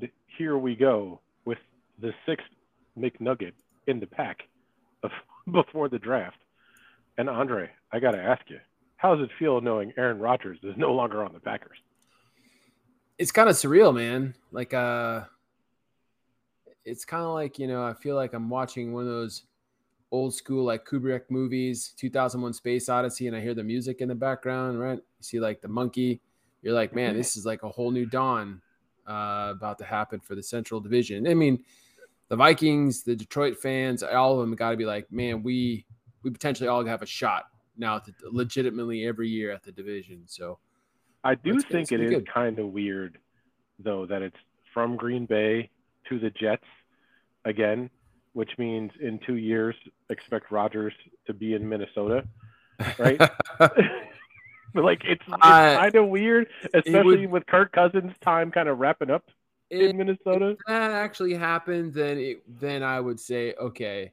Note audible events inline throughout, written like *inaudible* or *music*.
And here we go with the sixth McNugget in the pack of, *laughs* before the draft. And Andre, I got to ask you, how does it feel knowing Aaron Rodgers is no longer on the Packers? It's kind of surreal, man. Like, uh, it's kind of like, you know, I feel like I'm watching one of those old school, like Kubrick movies, 2001 Space Odyssey, and I hear the music in the background, right? You see like the monkey. You're like, man, this is like a whole new dawn uh, about to happen for the Central Division. I mean, the Vikings, the Detroit fans, all of them got to be like, man, we we potentially all have a shot now, to, legitimately every year at the division. So I do think it is kind of weird, though, that it's from Green Bay to the Jets again, which means in two years expect Rodgers to be in Minnesota, right? *laughs* but *laughs* like it's, it's uh, kind of weird, especially would, with Kirk Cousins' time kind of wrapping up in Minnesota. If that actually happened, then it, then I would say okay,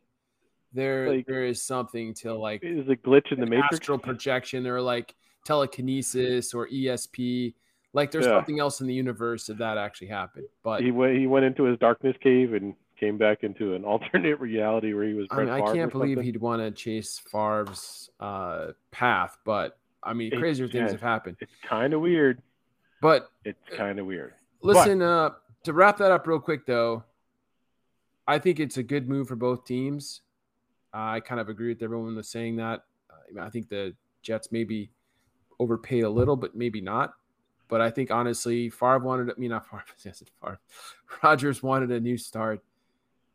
there like, there is something to like is a glitch in the matrix astral projection or like telekinesis or ESP. Like there's yeah. something else in the universe if that actually happened. But he went he went into his darkness cave and came back into an *laughs* alternate reality where he was. I, mean, I can't believe he'd want to chase Favre's uh, path, but I mean, it, crazier things yeah, have happened. It's kind of weird, but it's kind of weird. Listen, but, uh, to wrap that up real quick though, I think it's a good move for both teams. I kind of agree with everyone that's saying that. I think the Jets maybe overpaid a little, but maybe not. But I think honestly, Favre wanted. I mean, not Favre. *laughs* Yes, Favre. Rodgers wanted a new start.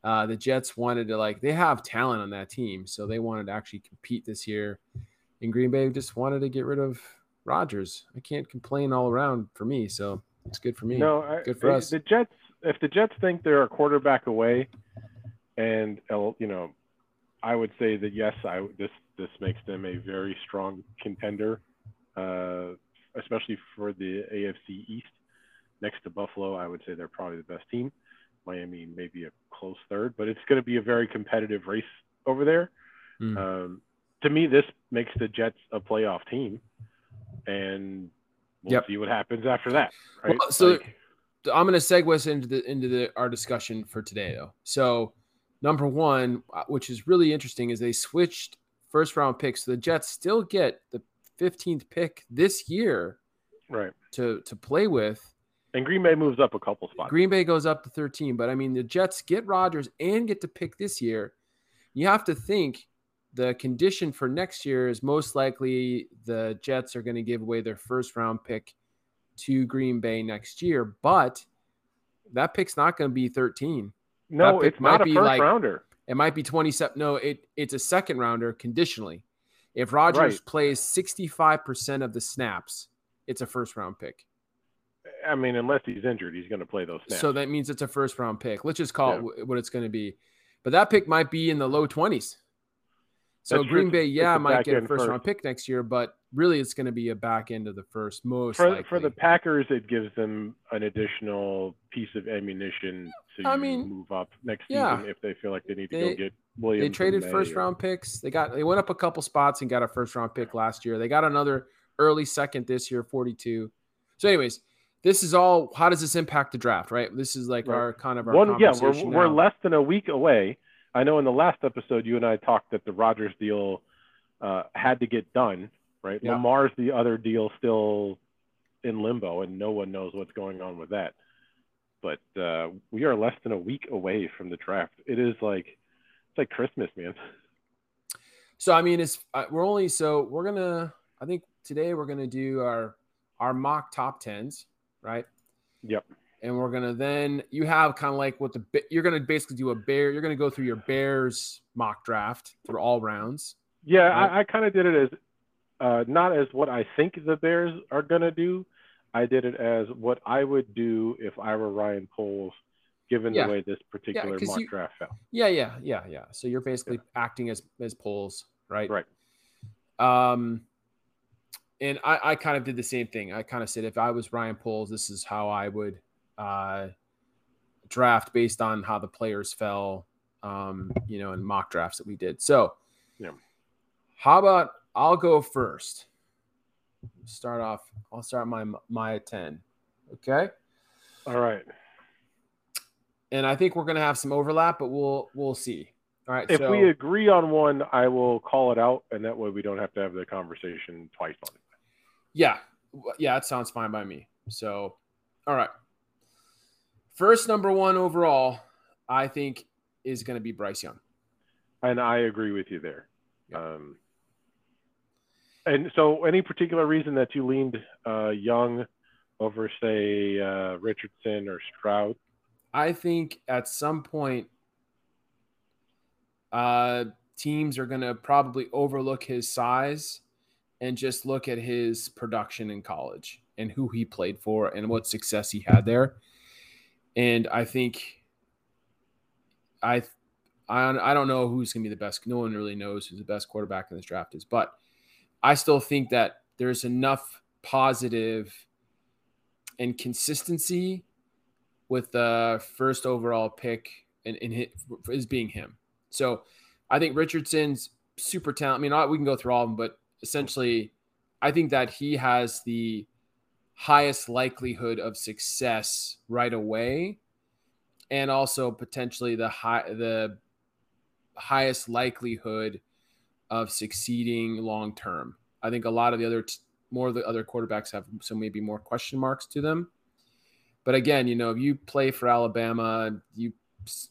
Uh, the Jets wanted to like they have talent on that team, so they wanted to actually compete this year. In Green Bay just wanted to get rid of Rodgers. I can't complain all around for me, so it's good for me. No, I, good for I, us. The Jets, if the Jets think they're a quarterback away, and you know I would say that yes, I this this makes them a very strong contender, uh, especially for the AFC East. Next to Buffalo, I would say they're probably the best team. Miami maybe a close third, but it's going to be a very competitive race over there. Mm. Um, to me, this makes the Jets a playoff team, and we'll yep. see what happens after that. Right? Well, so like, I'm going to segue us into the into the our discussion for today, though. So number one, uh, which is really interesting, is they switched first round picks. So the Jets still get the 15th pick this year, right? To to play with. And Green Bay moves up a couple spots. Green Bay goes up to 13, but I mean the Jets get Rodgers and get to pick this year. You have to think the condition for next year is most likely the Jets are going to give away their first round pick to Green Bay next year, but that pick's not going to be 13. No, it's not a first like, rounder. It might be 27. No, it it's a second rounder conditionally. If Rodgers right. plays 65% of the snaps, it's a first round pick. I mean, unless he's injured, he's going to play those snaps. So that means it's a first round pick. Let's just call yeah. it what it's going to be. But that pick might be in the low 20s. So That's Green true. Bay, yeah, might get a first, first round pick next year, but really it's going to be a back end of the first most for, likely. for the Packers it gives them an additional piece of ammunition to I mean, move up next yeah. season if they feel like they need to they, go get Williams. They traded first round picks. They got they went up a couple spots and got a first round pick last year. They got another early second this year, 42. So anyways, this is all how does this impact the draft, right? This is like right. our kind of our One, yeah, we're, now. we're less than a week away. I know in the last episode you and I talked that the Rodgers deal uh, had to get done right? Yeah. Lamar's the other deal still in limbo, and no one knows what's going on with that. But uh, we are less than a week away from the draft. It is like it's like Christmas, man. So I mean, it's uh, we're only so we're gonna. I think today we're gonna do our our mock top tens, right? Yep. And we're gonna then you have kind of like what the you're gonna basically do a bear. You're gonna go through your Bears mock draft for all rounds. Yeah, right? I, I kind of did it as uh, not as what I think the Bears are going to do. I did it as what I would do if I were Ryan Poles, given yeah. the way this particular yeah, mock you, draft fell. Yeah, yeah, yeah, yeah. So you're basically yeah. acting as as Poles, right? Right. Um, and I, I kind of did the same thing. I kind of said if I was Ryan Poles, this is how I would uh, draft based on how the players fell, um, you know, in mock drafts that we did. So, yeah. How about I'll go first. Start off. I'll start my my ten. Okay. All right. and I think we're going to have some overlap, but we'll we'll see. All right. If so, we agree on one, I will call it out, and that way we don't have to have the conversation twice on it. yeah, yeah, that sounds fine by me. So, all right. First number one overall, I think is going to be Bryce Young. And I agree with you there. Yeah. Um, and so, any particular reason that you leaned uh, Young over, say, uh, Richardson or Stroud? I think at some point, uh, teams are going to probably overlook his size and just look at his production in college and who he played for and what success he had there. And I think I I, I don't know who's going to be the best. No one really knows who the best quarterback in this draft is, but I still think that there's enough positive and consistency with the first overall pick and, hit, is being him. So I think Richardson's super talented. I mean, we can go through all of them, but essentially, I think that he has the highest likelihood of success right away, and also potentially the high the highest likelihood of succeeding long term. I think a lot of the other more of the other quarterbacks have so maybe more question marks to them. But again, you know, if you play for Alabama, you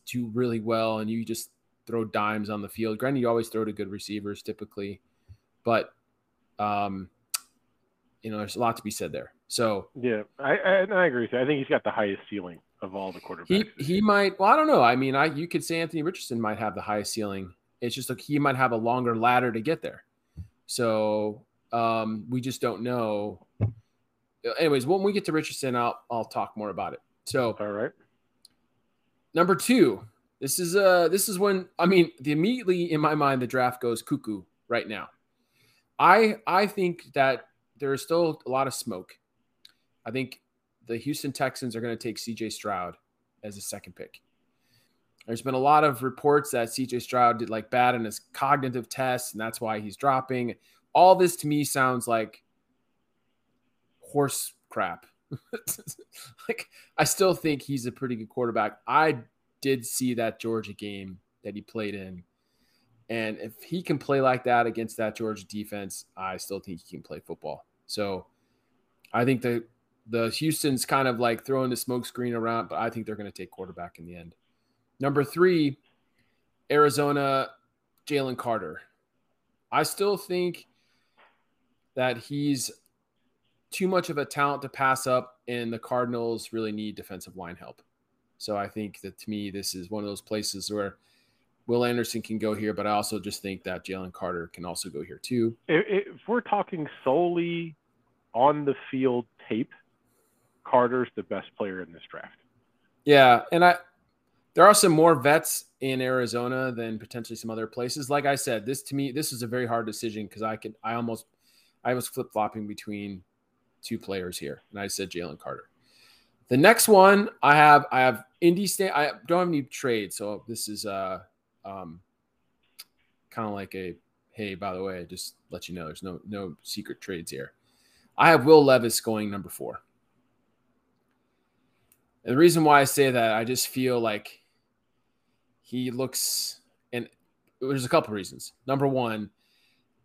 do really well, and you just throw dimes on the field. Granted, you always throw to good receivers typically, but um, you know, there's a lot to be said there. So Yeah, I, I, I agree with you. I think he's got the highest ceiling of all the quarterbacks. he he might. Well, I don't know. I mean, I you could say Anthony Richardson might have the highest ceiling. It's just like he might have a longer ladder to get there. So um, we just don't know. Anyways, when we get to Richardson, I'll I'll talk more about it. So All right. Number two, this is uh this is when I mean the immediately in my mind the draft goes cuckoo right now. I I think that there is still a lot of smoke. I think the Houston Texans are going to take CJ Stroud as a second pick. There's been a lot of reports that CJ Stroud did like bad in his cognitive tests, and that's why he's dropping. All this to me sounds like horse crap. *laughs* like I still think he's a pretty good quarterback. I did see that Georgia game that he played in. And if he can play like that against that Georgia defense, I still think he can play football. So I think the the Houston's kind of like throwing the smoke screen around, but I think they're going to take quarterback in the end. Number three, Arizona, Jalen Carter. I still think that he's too much of a talent to pass up, and the Cardinals really need defensive line help. So I think that to me, this is one of those places where Will Anderson can go here, but I also just think that Jalen Carter can also go here too. If we're talking solely on the field tape, Carter's the best player in this draft. Yeah, and I there are some more vets in Arizona than potentially some other places. Like I said, this to me this is a very hard decision because I could I almost I was flip flopping between two players here, and I said Jalen Carter. The next one I have I have Indy State. I don't have any trade, so this is uh um kind of like a hey by the way just let you know there's no no secret trades here. I have Will Levis going number four. And the reason why I say that, I just feel like he looks, and there's a couple reasons. Number one,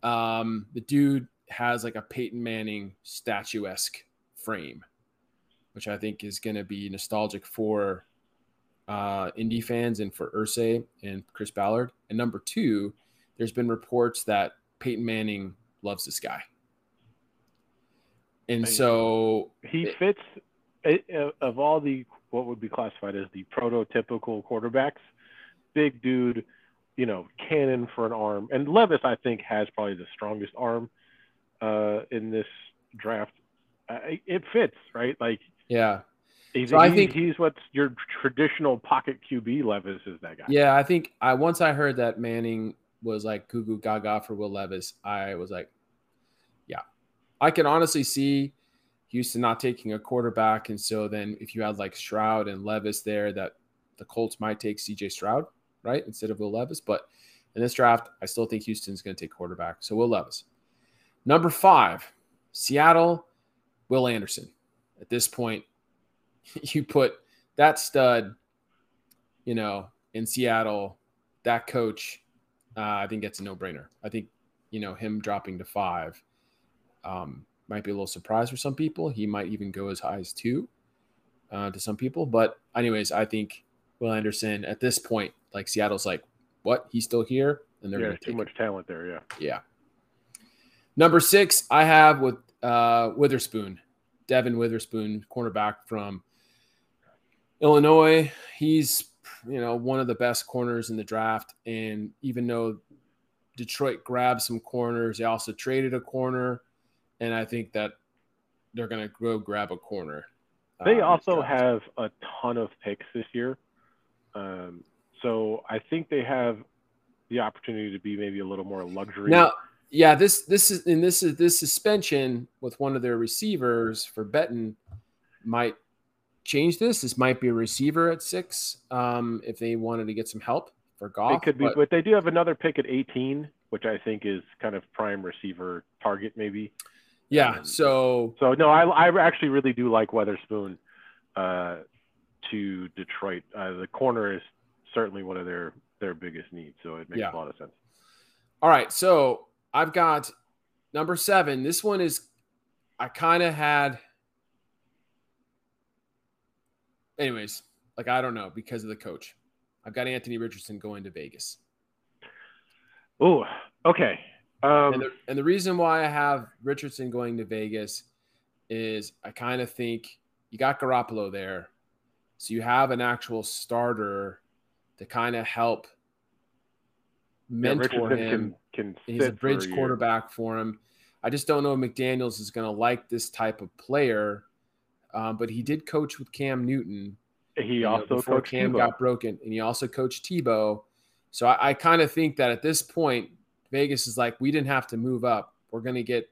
um, the dude has like a Peyton Manning statuesque frame, which I think is going to be nostalgic for uh, Indy fans and for Irsay and Chris Ballard. And number two, there's been reports that Peyton Manning loves this guy. And so He fits uh, of all the what would be classified as the prototypical quarterbacks. Big dude, you know, cannon for an arm. And Levis, I think, has probably the strongest arm uh, in this draft. Uh, it fits, right? Like yeah, he's, So I he- think- he's what's your traditional pocket QB. Levis is that guy. Yeah, I think I once I heard that Manning was like goo goo gaga for Will Levis, I was like, yeah, I can honestly see Houston not taking a quarterback, and so then if you had like Stroud and Levis there, that the Colts might take C.J. Stroud right instead of Will Levis. But in this draft, I still think Houston's going to take quarterback, so Will Levis. Number five, Seattle, Will Anderson. At this point, *laughs* you put that stud you know, in Seattle, that coach, uh, I think it's a no brainer. I think, you know, him dropping to five um, might be a little surprise for some people. He might even go as high as two uh, to some people. But, anyways, I think Will Anderson at this point, like Seattle's like, what? He's still here? And they're yeah, too much him. talent there. Yeah. Yeah. Number six, I have with uh, Witherspoon, Devon Witherspoon, cornerback from Illinois. He's you know one of the best corners in the draft, and even though Detroit grabbed some corners, they also traded a corner, and I think that they're going to go grab a corner. They um, also have a ton of picks this year, um, so I think they have the opportunity to be maybe a little more luxury. Now, yeah, this this is and this is this suspension with one of their receivers for Betton might change this. This might be a receiver at six um, if they wanted to get some help for Goff. It could be, but, but they do have another pick at 18, which I think is kind of prime receiver target maybe. Yeah. So so no, I I actually really do like Witherspoon uh, to Detroit. Uh, the corner is certainly one of their their biggest needs, so it makes yeah. a lot of sense. All right, so I've got number seven. This one is I kind of had. Anyways, like I don't know because of the coach. I've got Anthony Richardson going to Vegas. Oh, okay. Um, and, the, and the reason why I have Richardson going to Vegas is I kind of think you got Garoppolo there, so you have an actual starter to kind of help mentor yeah, him. Can, can He's a bridge for quarterback for him. I just don't know if McDaniels is going to like this type of player. Um, but he did coach with Cam Newton. He also know, before Cam Tebow. got broken, and he also coached Tebow. So I, I kind of think that at this point, Vegas is like, we didn't have to move up. We're going to get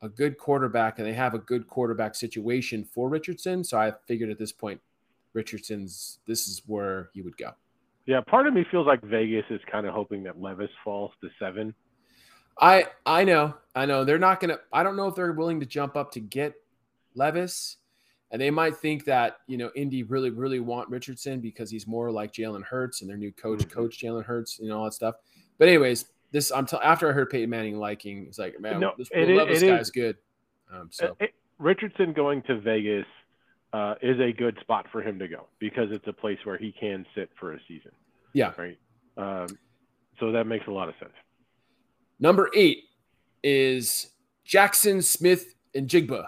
a good quarterback, and they have a good quarterback situation for Richardson. So I figured at this point, Richardson's this is where he would go. Yeah, part of me feels like Vegas is kind of hoping that Levis falls to seven. I I know, I know. They're not gonna. I don't know if they're willing to jump up to get Levis, and they might think that you know Indy really really want Richardson because he's more like Jalen Hurts and their new coach, mm-hmm. Coach Jalen Hurts, and all that stuff. But anyways, this I'm t- after I heard Peyton Manning liking, it's like man, no, this it, Levis it is good. Um, so it, Richardson going to Vegas uh, is a good spot for him to go because it's a place where he can sit for a season. Yeah. Right. Um, so that makes a lot of sense. Number eight is Jackson Smith-Njigba.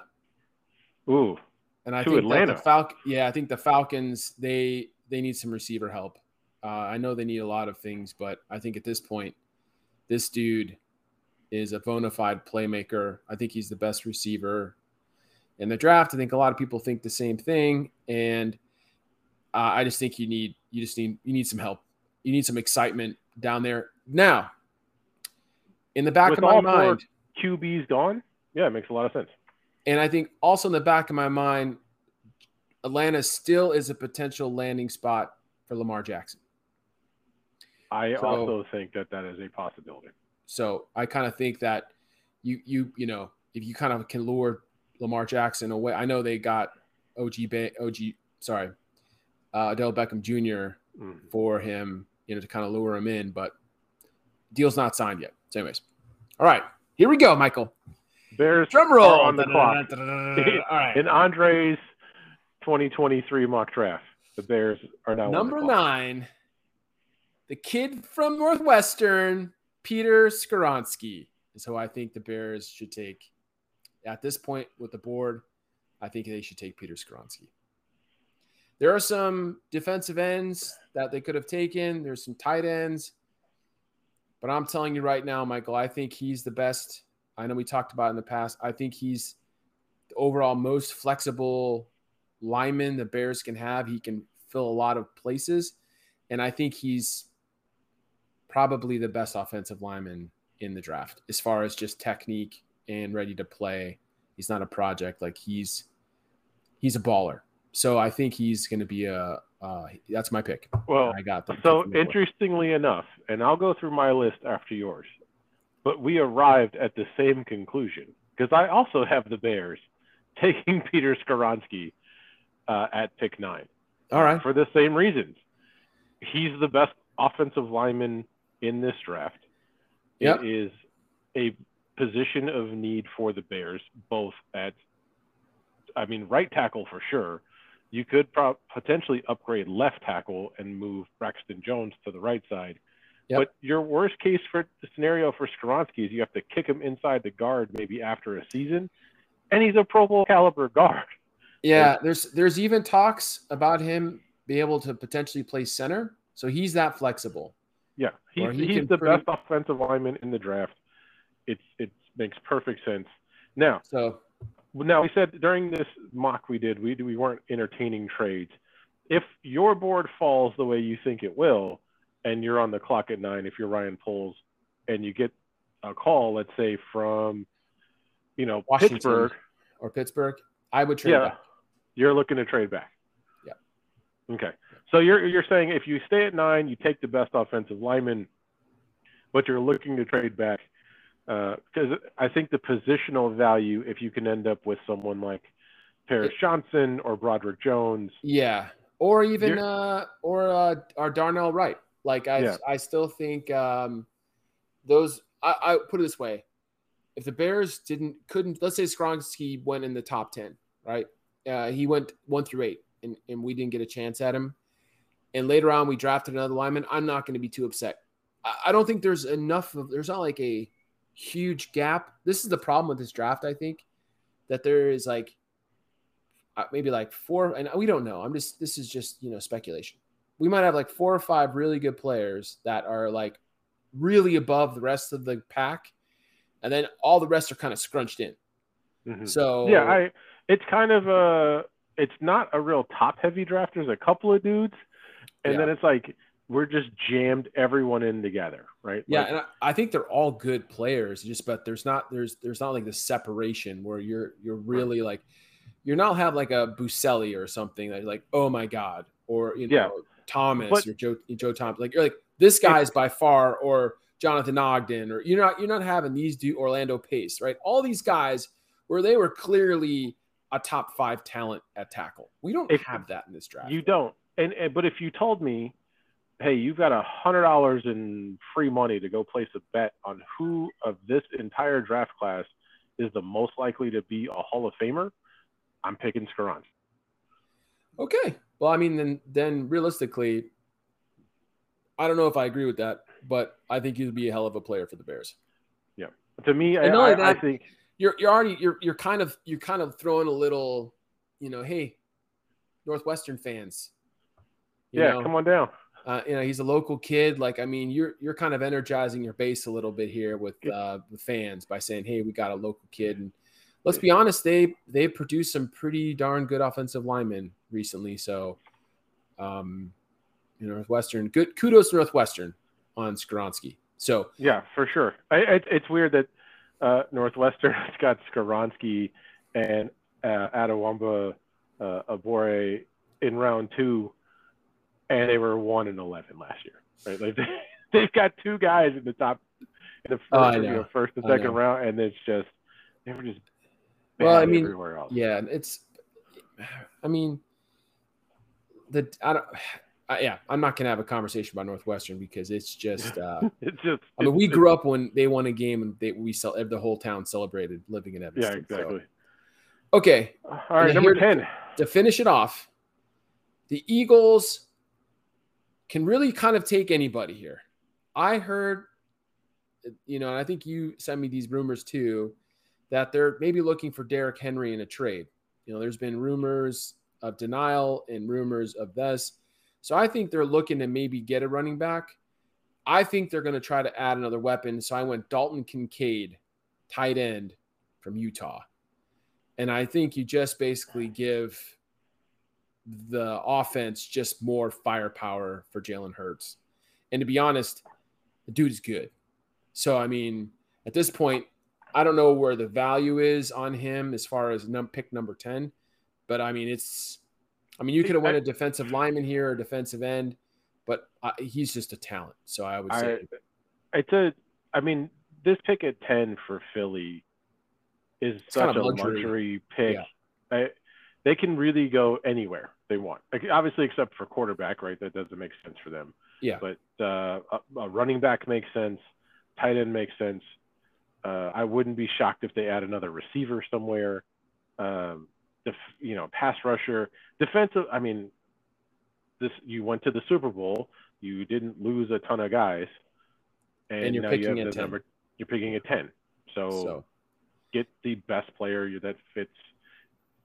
Ooh. And I think Atlanta. the Falcon, yeah, I think the Falcons they they need some receiver help. Uh, I know they need a lot of things, but I think at this point, this dude is a bona fide playmaker. I think he's the best receiver in the draft. I think a lot of people think the same thing, and uh, I just think you need you just need you need some help. You need some excitement down there now. In the back With of my mind, QB's gone. Yeah, it makes a lot of sense. And I think also in the back of my mind, Atlanta still is a potential landing spot for Lamar Jackson. I so, also think that that is a possibility. So I kind of think that you you you know if you kind of can lure Lamar Jackson away. I know they got OG Bay, OG, sorry, uh, Odell Beckham Jr. Mm. for him, you know, to kind of lure him in, but deal's not signed yet. So, anyways, all right, here we go, Michael. Bears drum roll on the clock. *laughs* All right, in Andre's 2023 mock draft, the Bears are now number nine. The kid from Northwestern, Peter Skoronski, is who I think the Bears should take at this point with the board, I think they should take Peter Skoronski. There are some defensive ends that they could have taken. There's some tight ends. But I'm telling you right now, Michael, I think he's the best. I know we talked about in the past. I think he's the overall most flexible lineman the Bears can have. He can fill a lot of places. And I think he's probably the best offensive lineman in the draft as far as just technique and ready to play. He's not a project. Like he's he's a baller. So I think he's going to be a. Uh, that's my pick. Well, I got them. So interestingly enough, and I'll go through my list after yours, but we arrived at the same conclusion because I also have the Bears *laughs* taking Peter Skoronski uh, at pick nine. All right. For the same reasons. he's the best offensive lineman in this draft. Yep. It is a position of need for the Bears, both at, I mean, right tackle for sure. You could pro- potentially upgrade left tackle and move Braxton Jones to the right side. Yep. But your worst case for the scenario for Skoronski is you have to kick him inside the guard maybe after a season, and he's a Pro Bowl caliber guard. Yeah, there's there's even talks about him be able to potentially play center. So he's that flexible. Yeah, he's, he he's the pretty- best offensive lineman in the draft. It's it makes perfect sense. Now, So now we said during this mock we did we we weren't entertaining trades. If your board falls the way you think it will, and you're on the clock at nine, if you're Ryan Poles, and you get a call, let's say from, you know, Washington. Pittsburgh, or Pittsburgh, I would trade yeah, back. you're looking to trade back. Yeah. Okay. So you're you're saying if you stay at nine, you take the best offensive lineman, but you're looking to trade back because I think the positional value, if you can end up with someone like Paris Johnson or Broderick Jones, Yeah, or even uh, or uh, or Darnell Wright. Like I, Yeah. I still think um, those. I, I put it this way: if the Bears didn't couldn't, let's say Skoronski went in the top ten, right? Uh, he went one through eight, and and we didn't get a chance at him. And later on, we drafted another lineman. I'm not going to be too upset. I, don't think there's enough of. There's not like a huge gap. This is the problem with this draft. I think that there is like uh, maybe like four, and we don't know. I'm just this is just you know speculation. We might have like four or five really good players that are like really above the rest of the pack, and then all the rest are kind of scrunched in. Mhm. So yeah, I it's kind of a it's not a real top heavy draft. There's a couple of dudes, and Yeah. then it's like we're just jammed everyone in together, right? yeah, Like, and I, I think they're all good players. Just but there's not there's there's not like the separation where you're you're really like you're not have like a Boselli or something that like oh my god or you know Yeah. Thomas But- or Joe Joe Thomas like you're like this guy is by far or Jonathan Ogden or you're not you're not having these do Orlando Pace right all these guys where they were clearly a top five talent at tackle. We don't If- have that in this draft. You don't. And, and but if you told me, hey, you've got a hundred dollars in free money to go place a bet on who of this entire draft class is the most likely to be a Hall of Famer, I'm picking Scarron. Okay. Well, I mean, then then realistically, I don't know if I agree with that, but I think you'd be a hell of a player for the Bears. Yeah. To me, I, And not only I, I think You're you're already you're you're kind of you're kind of throwing a little, you know, hey, Northwestern fans. Yeah, know, come on down. Uh, you know, he's a local kid. Like, I mean, you're you're kind of energizing your base a little bit here with uh, the fans by saying, "Hey, we got a local kid." And let's be honest, they they produced some pretty darn good offensive linemen recently. So, um, you know, Northwestern, good kudos to Northwestern on Skoronski. So, Yeah, for sure. I, it, it's weird that uh, Northwestern *laughs* has got Skoronski and uh, Adewamba uh, Abore in round two, and they were one and eleven last year. Right? Like they, *laughs* they've got two guys in the top in the first, Oh, you know. first and second round, and it's just they were just Well, I mean, everywhere else. yeah, it's. I mean, the I don't. I, yeah, I'm not gonna have a conversation about Northwestern because it's just. *laughs* Uh, It's just. I mean, we grew up when they won a game and they we cel- the whole town celebrated living in Yeah, Evanston. so- exactly. Okay, All right, number ten. to finish it off, the Eagles can really kind of take anybody here. I heard, you know, and I think you sent me these rumors too, that they're maybe looking for Derrick Henry in a trade. You know, there's been rumors of denial and rumors of this. So I think they're looking to maybe get a running back. I think they're going to try to add another weapon. So I went Dalton Kincaid, tight end from Utah. And I think you just basically give the offense just more firepower for Jalen Hurts. And to be honest, the dude is good. So, I mean, at this point, I don't know where the value is on him as far as num- pick number 10, but I mean, it's, I mean, you could have went a defensive lineman here or defensive end, but uh, he's just a talent. So I would say, It's a. I mean, this pick at ten for Philly is kind such of a luxury. luxury, pick. Yeah. I, they can really go anywhere they want. Like, obviously, except for quarterback, right? That doesn't make sense for them. Yeah. But uh, a, a running back makes sense. Tight end makes sense. Uh, I wouldn't be shocked if they add another receiver somewhere. Um, def, you know, pass rusher, defensive. I mean, this you went to the Super Bowl. You didn't lose a ton of guys, and, And you're now picking you a have the 10. number. You're picking a ten. So, So get the best player that fits.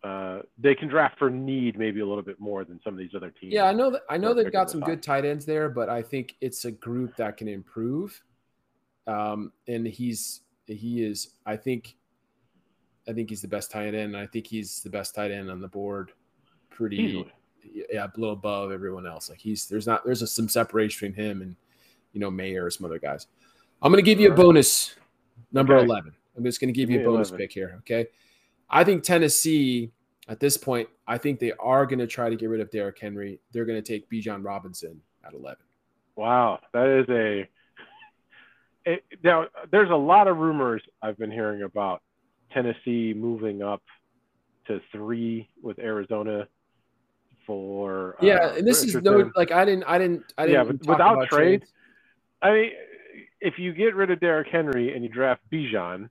Uh, they can draft for need maybe a little bit more than some of these other teams. yeah, I know that I know they've got some top. good tight ends there, but I think it's a group that can improve. Um, and he's he is I think I think he's the best tight end. I think he's the best tight end on the board. Pretty Easily. yeah, little above everyone else. Like he's there's not there's a, some separation between him and you know Mayer or some other guys. I'm going to give you a bonus number Okay. 11. I'm just going to give Give you a bonus 11. pick here. Okay. I think Tennessee at this point, I think they are going to try to get rid of Derrick Henry. They're going to take Bijan Robinson at 11. Wow, that is a. It, now, there's a lot of rumors I've been hearing about Tennessee moving up to three with Arizona for. uh, Yeah, and this is no like I didn't I didn't I didn't Yeah, but without about trade- trades. I mean, if you get rid of Derrick Henry and you draft Bijan,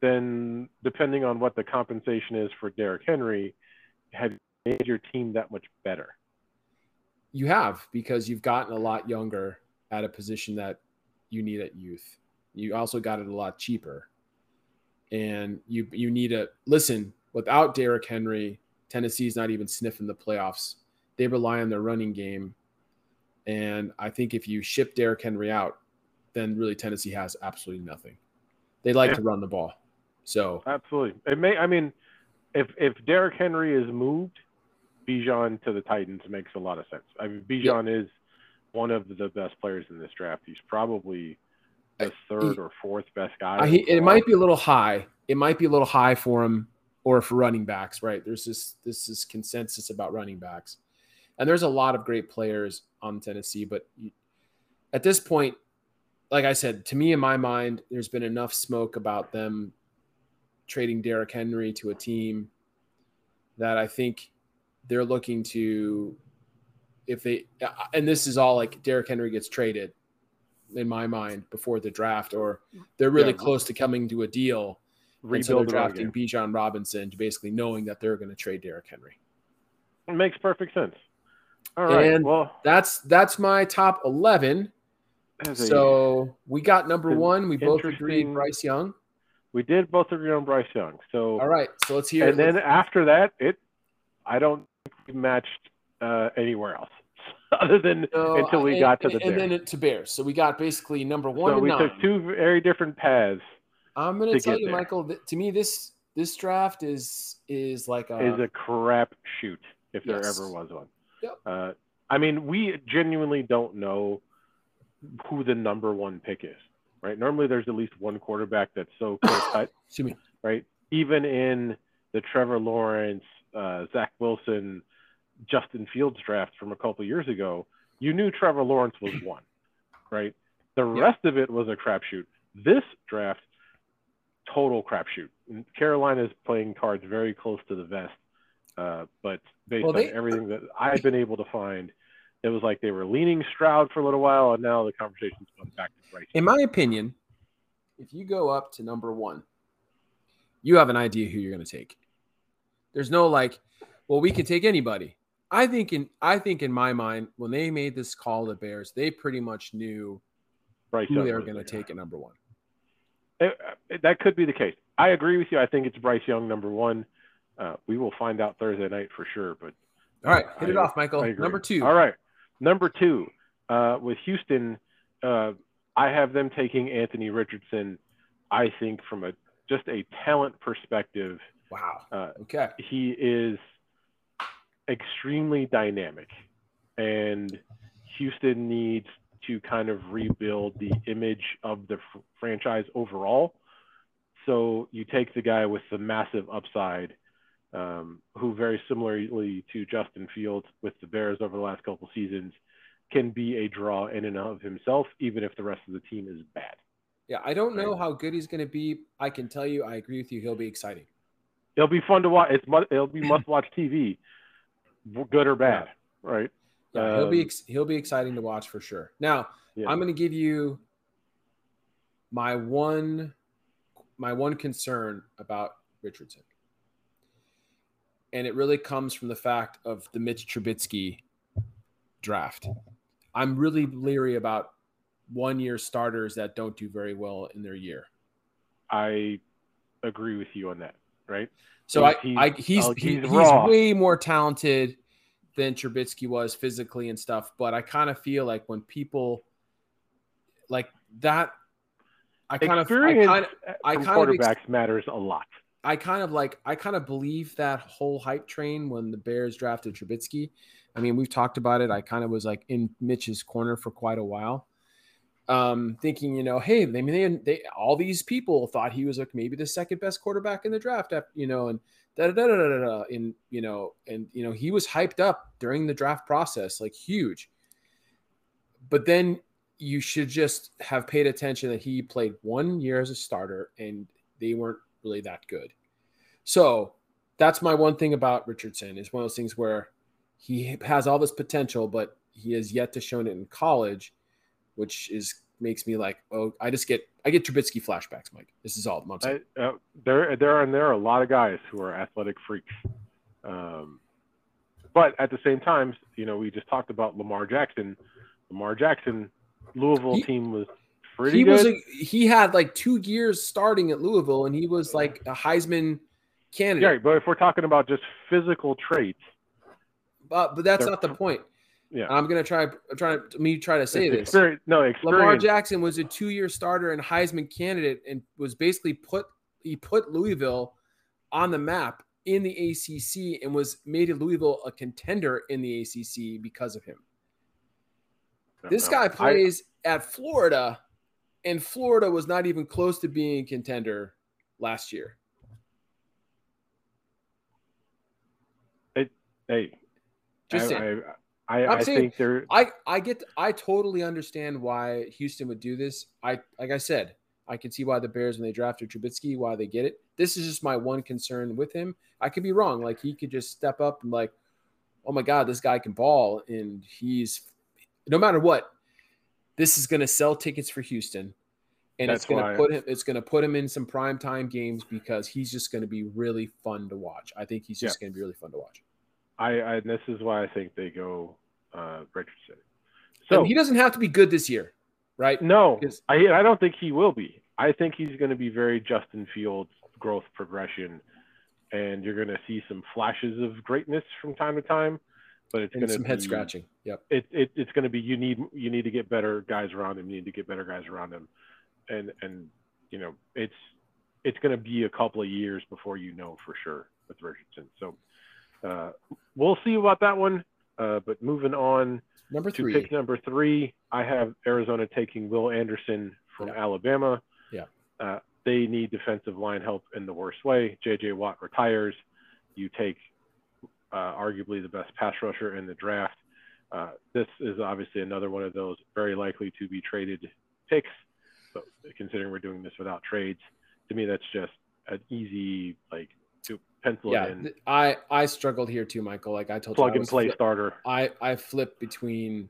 then depending on what the compensation is for Derrick Henry, have you made your team that much better? You have because you've gotten a lot younger at a position that you need at youth. You also got it a lot cheaper. And you you need a listen, without Derrick Henry, Tennessee's not even sniffing the playoffs. They rely on their running game. And I think if you ship Derrick Henry out, then really Tennessee has absolutely nothing. They like Yeah. to run the ball. So Absolutely. It may. I mean, if if Derrick Henry is moved, Bijan to the Titans makes a lot of sense. I mean, Bijan is one of the best players in this draft. He's probably the third or fourth best guy. I, it might be a little high. It might be a little high for him or for running backs, right? There's this this is consensus about running backs, and there's a lot of great players on Tennessee. But you, at this point, like I said, to me in my mind, there's been enough smoke about them trading Derrick Henry to a team that I think they're looking to if they uh, and this is all like Derrick Henry gets traded in my mind before the draft or they're really Yeah. close to coming to a deal and so they're rebuild drafting. Bijan Robinson, basically knowing that they're going to trade Derrick Henry. It makes perfect sense. All right. And well, That's that's my top eleven. that's a- So we got number one. We both agreed Bryce Young. We did both agree on Bryce Young. So All right, so let's hear. and then let's- after that, it I don't think we matched uh, anywhere else *laughs* other than so, until we and- got to the and, and then to Bears. So we got basically number one so we nine. took two very different paths. I'm going to tell you, there. Michael. That, to me, this this draft is is like a, is a crap shoot if there ever was one. Yep. Uh, I mean, we genuinely don't know who the number one pick is, right? Normally, there's at least one quarterback that's so *coughs* cut, excuse me. right? Even in the Trevor Lawrence, uh, Zach Wilson, Justin Fields draft from a couple years ago, you knew Trevor Lawrence was *coughs* one, right? The Yeah. rest of it was a crapshoot. This draft, total crapshoot. Carolina's playing cards very close to the vest, uh, but based Well, they- on everything that I've been able to find, it was like they were leaning Stroud for a little while, and now the conversation's going back to Bryce. In my opinion, if you go up to number one, you have an idea who you're going to take. There's no like, well, we can take anybody. I think in I think in my mind, when they made this call to Bears, they pretty much knew Bryce who they were going to take at number one. It- it- that could be the case. I agree with you. I think it's Bryce Young number one. Uh, we will find out Thursday night for sure. But All right, hit I- it off, Michael. Number two. All right, number two uh, with Houston. Uh, I have them taking Anthony Richardson. I think from a just a talent perspective, Wow. uh, Okay. he is extremely dynamic, and Houston needs to kind of rebuild the image of the fr- franchise overall. So you take the guy with the massive upside, um, who very similarly to Justin Fields with the Bears over the last couple seasons, can be a draw in and of himself, even if the rest of the team is bad. Yeah, I don't know how good he's going to be. I can tell you, I agree with you. He'll be exciting. it'll be fun to watch. It's it'll be must watch TV, good or bad, yeah. right? Yeah, he'll be um, he'll be exciting to watch for sure. Now, yeah. I'm going to give you my one my one concern about Richardson, and it really comes from the fact of the Mitch Trubisky draft. I'm really leery about one year starters that don't do very well in their year. I agree with you on that, right? So he's, I, I he's oh, he's, he's way more talented than Trubisky was physically and stuff, but I kind of feel like when people like that, I kind of I kind of I kind quarterbacks of ex- matters a lot. I kind of like I kind of believe that whole hype train when the Bears drafted Trubisky. I mean, we've talked about it. I kind of was like in Mitch's corner for quite a while um, thinking, you know, hey, I mean, they, they, all these people thought he was like maybe the second best quarterback in the draft, you know, and da da da da da da, and you know, and you know, he was hyped up during the draft process, like huge. But then you should just have paid attention that he played one year as a starter, and they weren't really that good. So that's my one thing about Richardson is one of those things where he has all this potential, but he has yet to show it in college which is makes me like, oh, I just get I get Trubisky flashbacks, Mike. This is all. I, uh, there, there, are, and there are a lot of guys who are athletic freaks. Um, but at the same time, you know, we just talked about Lamar Jackson. Lamar Jackson, Louisville he, team was pretty he good. Was a, he had like two years starting at Louisville, and he was like a Heisman candidate. Yeah, but if we're talking about just physical traits, but but that's not the point. Yeah, I'm gonna try. I'm trying to me try to say it's this. Experience, no, experience. Lamar Jackson was a two-year starter and Heisman candidate, and was basically put he put Louisville on the map in the ACC and was made Louisville a contender in the ACC because of him. This guy plays I, at Florida, and Florida was not even close to being a contender last year. It, hey, just I, I, I, I saying, think they're. I I get. I totally understand why Houston would do this. I like I said, I can see why the Bears when they drafted Trubisky, why they get it. This is just my one concern with him. I could be wrong. Like he could just step up and like, oh my god, this guy can ball, and he's no matter what, this is going to sell tickets for Houston, and That's it's going to put him. It's going to put him in some prime time games because he's just going to be really fun to watch. I think he's just yeah. going to be really fun to watch. I, I this is why I think they go uh, Richardson. So and he doesn't have to be good this year, right? No, I I don't think he will be. I think he's going to be very Justin Fields growth progression, and you're going to see some flashes of greatness from time to time. But it's going to some head scratching. Yep. It, it it's going to be you need you need to get better guys around him. You need to get better guys around him, and and you know it's it's going to be a couple of years before you know for sure with Richardson. So uh, we'll see about that one. Uh, but moving on number three. to pick number three, I have Arizona taking Will Anderson from yeah. Alabama. Yeah. Uh, they need defensive line help in the worst way. J.J. Watt retires. You take uh, arguably the best pass rusher in the draft. Uh, this is obviously another one of those very likely to be traded picks. But considering we're doing this without trades, to me that's just an easy like to pencil yeah, in. I I struggled here too, Michael. Like I told plug you, and play starter. I I flipped between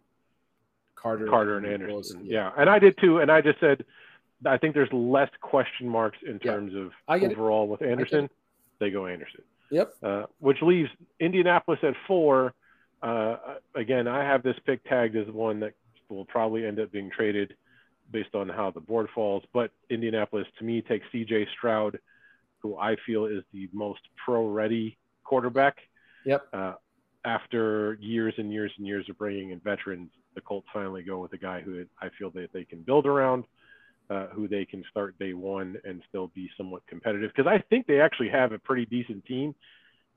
Carter, Carter and, and Anderson. Yeah. yeah. and I did too. And I just said I think there's less question marks in terms yeah, of overall it. with Anderson. They go Anderson. Yep. Uh, which leaves Indianapolis at four. Uh, again, I have this pick tagged as one that will probably end up being traded based on how the board falls. But Indianapolis, to me, takes C.J. Stroud who I feel is the most pro-ready quarterback. Yep. Uh, after years and years and years of bringing in veterans, the Colts finally go with a guy who I feel that they can build around, uh, who they can start day one and still be somewhat competitive. Because I think they actually have a pretty decent team.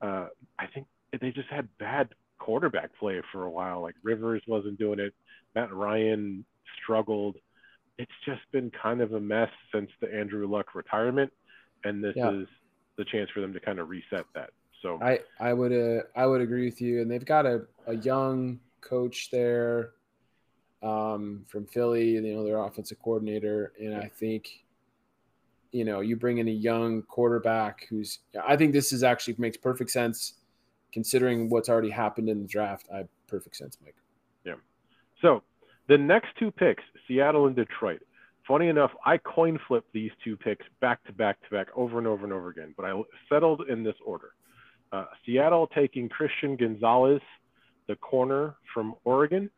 Uh, I think they just had bad quarterback play for a while. Like Rivers wasn't doing it. Matt Ryan struggled. It's just been kind of a mess since the Andrew Luck retirement and this yeah. is the chance for them to kind of reset that. So I I would uh, I would agree with you, and they've got a, a young coach there um, from Philly, you know, their offensive coordinator, and I think you know, you bring in a young quarterback who's, I think this is actually makes perfect sense considering what's already happened in the draft. I perfect sense, Mike. Yeah. So the next two picks, Seattle and Detroit. Funny enough, I coin flipped these two picks back to back to back over and over and over again, but I settled in this order. Uh, Seattle taking Christian Gonzalez, the corner from Oregon.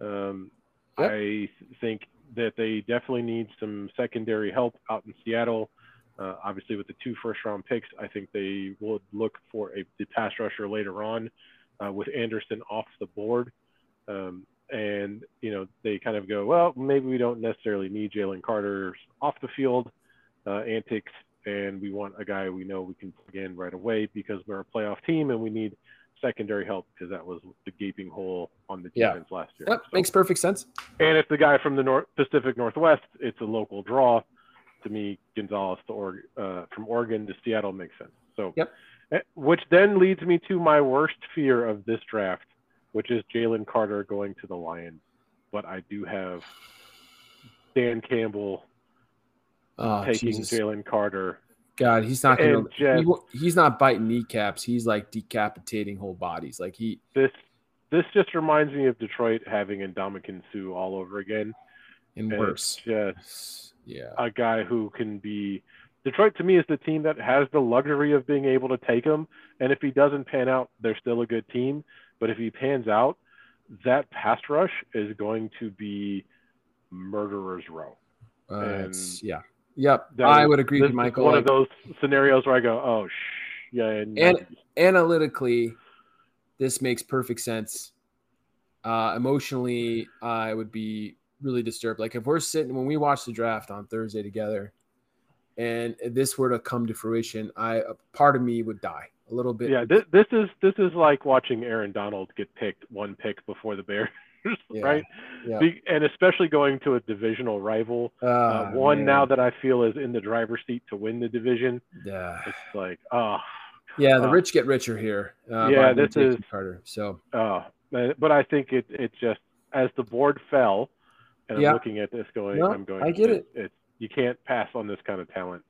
Um, yep. I think that they definitely need some secondary help out in Seattle. Uh, obviously, with the two first round picks, I think they would look for a the pass rusher later on uh, with Anderson off the board. Um, and you know they kind of go, well, maybe we don't necessarily need Jalen Carter's off the field uh, antics, and we want a guy we know we can plug in right away because we're a playoff team and we need secondary help because that was the gaping hole on the defense yeah. last year. Yep, so, makes perfect sense. And if the guy from the North Pacific Northwest, it's a local draw. To me, Gonzalez to or, uh, from Oregon to Seattle makes sense. So, yep. Eh, which then leads me to my worst fear of this draft, which is Jalen Carter going to the Lions. But I do have Dan Campbell oh, taking Jalen Carter God, he's not gonna. Just, he, he's not biting kneecaps. He's like decapitating whole bodies. Like he. This this just reminds me of Detroit having Ndamukong Suh all over again. And, and worse. just yeah. A guy who can be. Detroit to me is the team that has the luxury of being able to take him. And if he doesn't pan out, they're still a good team. But if he pans out, that pass rush is going to be murderer's row. Uh, and yeah, Yep, that I would agree with Michael. One like, of those scenarios where I go, "Oh, shh, yeah." And, and analytically, this makes perfect sense. Uh, emotionally, I would be really disturbed. Like if we're sitting when we watch the draft on Thursday together, and this were to come to fruition, I a part of me would die a little bit. Yeah, this, this is this is like watching Aaron Donald get picked one pick before the Bears *laughs* *laughs* yeah, right? Yeah. And especially going to a divisional rival, uh, uh, one man. now that I feel is in the driver's seat to win the division. Yeah, it's like oh. Yeah, the uh, rich get richer here. Uh, yeah, this is Carter. So, oh, but I think it it just as the board fell, and yeah. I'm looking at this going, no, I'm going. I get it. it. You can't pass on this kind of talent.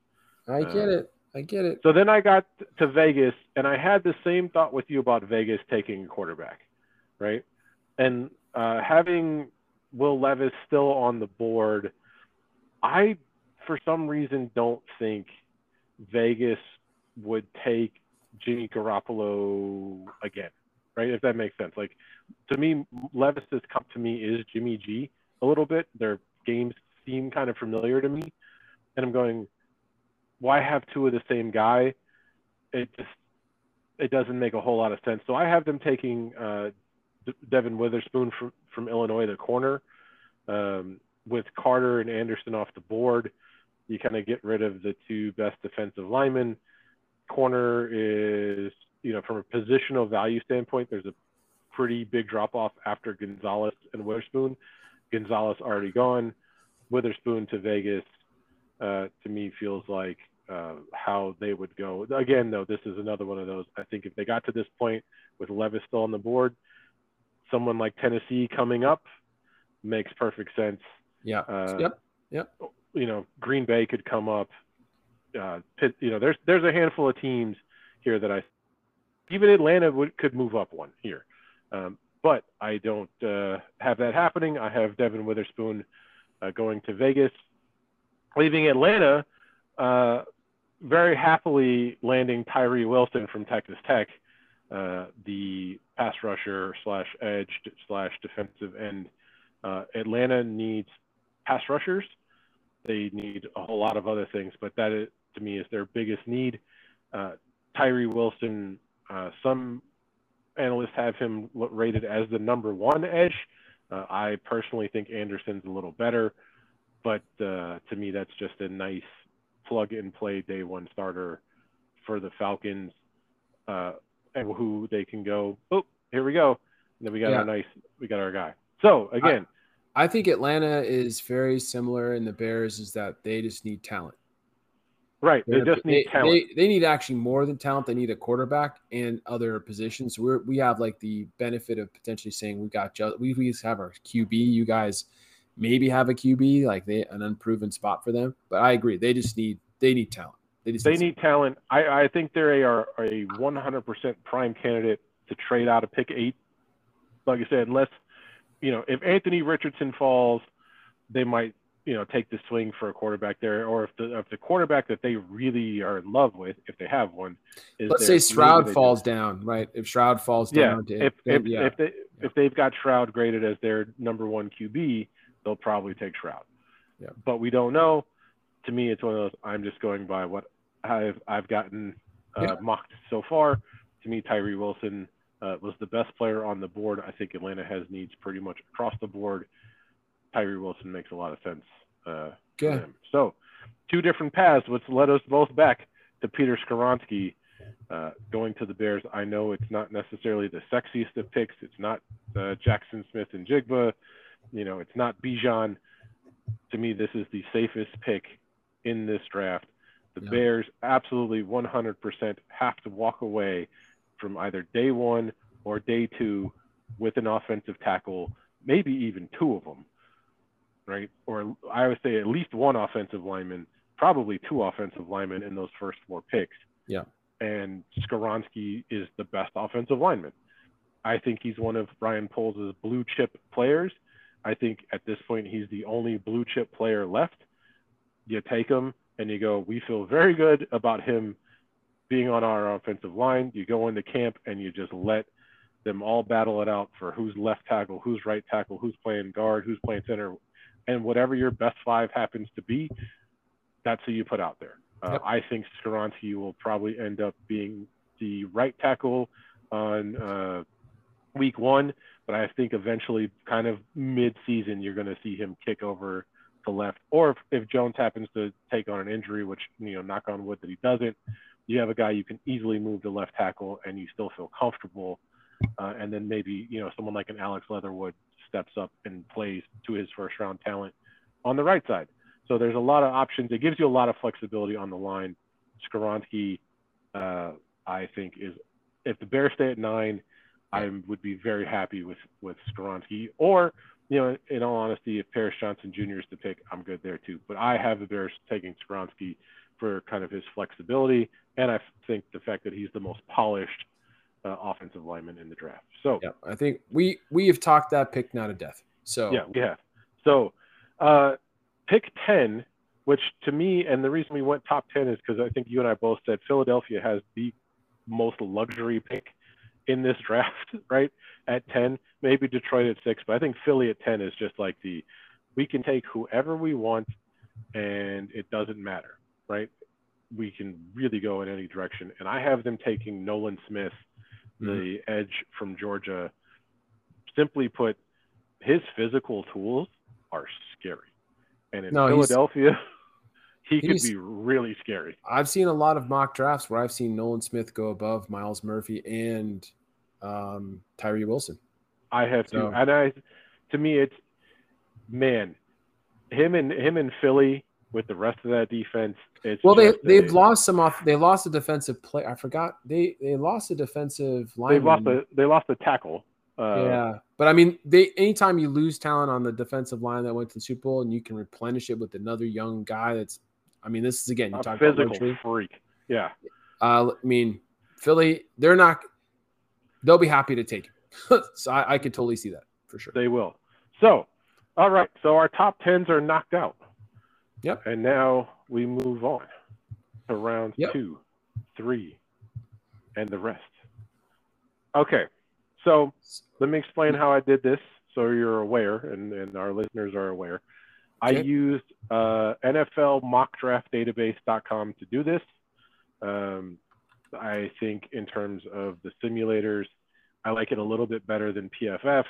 I get uh, it. I get it. So then I got to Vegas, and I had the same thought with you about Vegas taking a quarterback, right? And uh, having Will Levis still on the board, I, for some reason, don't think Vegas would take Jimmy Garoppolo again, right? If that makes sense. Like, to me, Levis's cup to me is Jimmy G a little bit. Their games seem kind of familiar to me. And I'm going, why have two of the same guy? It just, it doesn't make a whole lot of sense. So I have them taking uh, Devon Witherspoon from, from Illinois, the corner. Um, with Carter and Anderson off the board, you kind of get rid of the two best defensive linemen. Corner is, you know, from a positional value standpoint, there's a pretty big drop off after Gonzalez and Witherspoon. Gonzalez already gone. Witherspoon to Vegas, uh, to me, feels like uh, how they would go. Again, though, this is another one of those. I think if they got to this point with Levis still on the board, someone like Tennessee coming up makes perfect sense. Yeah. Uh, yep. Yep. You know, Green Bay could come up. Uh, Pitt, you know, there's there's a handful of teams here that I even Atlanta would could move up one here, um, but I don't uh, have that happening. I have Devon Witherspoon uh, going to Vegas, leaving Atlanta, uh, very happily landing Tyree Wilson from Texas Tech, uh, the pass rusher slash edge slash defensive end. Uh, Atlanta needs pass rushers. They need a whole lot of other things, but that is, to me is their biggest need. Uh, Tyree Wilson, uh, some analysts have him rated as the number one edge. Uh, I personally think Anderson's a little better, but uh, to me that's just a nice plug and play day one starter for the Falcons and who they can go. Oh, here we go. And then we got yeah. our nice, we got our guy. So again, I, I, think Atlanta is very similar in the Bears is that they just need talent. Right. They, they just need they, talent. They, they, need actually more than talent. They need a quarterback and other positions. We're we have like the benefit of potentially saying we got just we, we have our QB. You guys maybe have a QB like they an unproven spot for them. But I agree. They just need they need talent. They, they need talent. I, I think they are a 100% prime candidate to trade out of pick eight. Like I said, unless you know if Anthony Richardson falls, they might you know take the swing for a quarterback there, or if the if the quarterback that they really are in love with, if they have one, is let's say Stroud falls down, right? If Stroud falls yeah, down, to, if if, yeah. if they yeah. if they've got Stroud graded as their number one QB, they'll probably take Stroud. Yeah. But we don't know. To me, it's one of those. I'm just going by what I've I've gotten uh, yeah. mocked so far. To me, Tyree Wilson uh, was the best player on the board. I think Atlanta has needs pretty much across the board. Tyree Wilson makes a lot of sense uh, okay. So, two different paths, which led us both back to Peter Skoronski uh, going to the Bears. I know it's not necessarily the sexiest of picks. It's not uh, Jaxon Smith-Njigba. You know, it's not Bijan. To me, this is the safest pick in this draft. The yeah. Bears absolutely 100% have to walk away from either day one or day two with an offensive tackle, maybe even two of them, right? Or I would say at least one offensive lineman, probably two offensive linemen in those first four picks. Yeah. And Skoronski is the best offensive lineman. I think he's one of Ryan Poles' blue chip players. I think at this point he's the only blue chip player left. You take him and you go, we feel very good about him being on our offensive line. You go into camp and you just let them all battle it out for who's left tackle, who's right tackle, who's playing guard, who's playing center, and whatever your best five happens to be, that's who you put out there. Uh, yep. I think Skoronski will probably end up being the right tackle on uh, week one, but I think eventually, kind of mid-season, you're going to see him kick over to left. Or if, if Jones happens to take on an injury, which you know, knock on wood that he doesn't, you have a guy you can easily move to left tackle and you still feel comfortable. Uh, and then maybe you know someone like an Alex Leatherwood steps up and plays to his first round talent on the right side. So there's a lot of options. It gives you a lot of flexibility on the line. Skoronski, uh, I think, is if the Bears stay at nine, I would be very happy with with Skoronski. Or you know, in all honesty, if Paris Johnson Jr. is to pick, I'm good there too. But I have the Bears taking Skoronski for kind of his flexibility, and I think the fact that he's the most polished uh, offensive lineman in the draft. So yeah, I think we we have talked that pick now to death. So yeah, we have. So uh, pick ten, which to me, and the reason we went top ten is because I think you and I both said Philadelphia has the most luxury pick in this draft, *laughs* right? At 10, maybe Detroit at six, but I think Philly at 10 is just like the we can take whoever we want and it doesn't matter, right? We can really go in any direction. And I have them taking Nolan Smith, the mm-hmm. edge from Georgia. Simply put, his physical tools are scary. And in no, Philadelphia, *laughs* he could be really scary. I've seen a lot of mock drafts where I've seen Nolan Smith go above Myles Murphy and um, Tyree Wilson. I have so. to, and I, to me, it's man, him and him and Philly with the rest of that defense. well, they they've a, lost some off. They lost a defensive play. I forgot they they lost a defensive line. They lost a they lost a tackle. Uh, yeah, but I mean, they anytime you lose talent on the defensive line that went to the Super Bowl, and you can replenish it with another young guy that's I mean, this is again, you talk physical about freak. Yeah. Uh, I mean, Philly, they're not. They'll be happy to take him. *laughs* so I, I could totally see that for sure. They will. So, all right. So our top tens are knocked out. Yep. And now we move on to round yep. two, three, and the rest. Okay. So let me explain how I did this so you're aware and, and our listeners are aware. I used uh, NFLMockDraftDatabase.com to do this. Um, I think in terms of the simulators, I like it a little bit better than PFF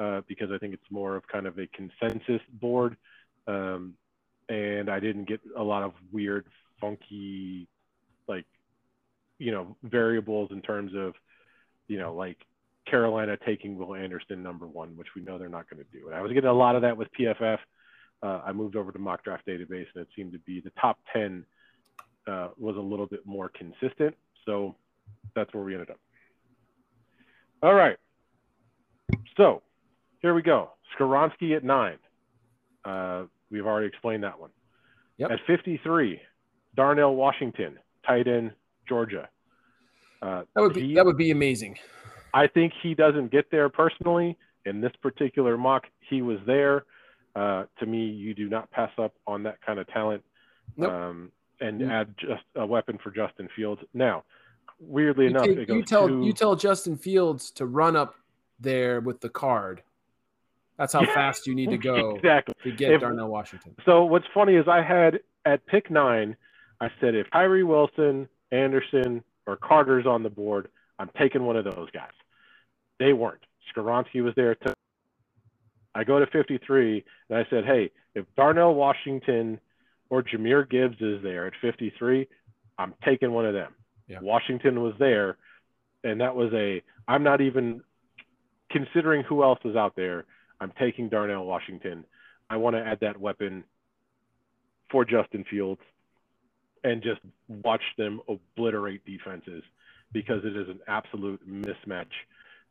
uh, because I think it's more of kind of a consensus board. Um, and I didn't get a lot of weird, funky, like, you know, variables in terms of, you know, like Carolina taking Will Anderson number one, which we know they're not going to do. And I was getting a lot of that with PFF uh, I moved over to mock draft database and it seemed to be the top 10 uh, was a little bit more consistent. So that's where we ended up. All right. So here we go. Skoronski at nine. Uh, we've already explained that one. Yep. At 53, Darnell Washington, tight end, Georgia. Uh, that would be he, that would be amazing. I think he doesn't get there personally. In this particular mock, he was there. Uh, to me, you do not pass up on that kind of talent. Nope. Um, and mm-hmm. add just a weapon for Justin Fields. Now, weirdly you enough, take, you tell you tell Justin Fields to run up there with the card. That's how *laughs* yeah, fast you need to go exactly. to get if, Darnell Washington. So what's funny is I had at pick nine, I said if Tyree Wilson, Anderson, or Carter's on the board, I'm taking one of those guys. They weren't. Skoronski was there. I go to 53 and I said, hey, if Darnell Washington or Jahmyr Gibbs is there at 53, I'm taking one of them. Yeah. Washington was there, and that was a. I'm not even considering who else is out there. I'm taking Darnell Washington. I want to add that weapon for Justin Fields and just watch them obliterate defenses because it is an absolute mismatch.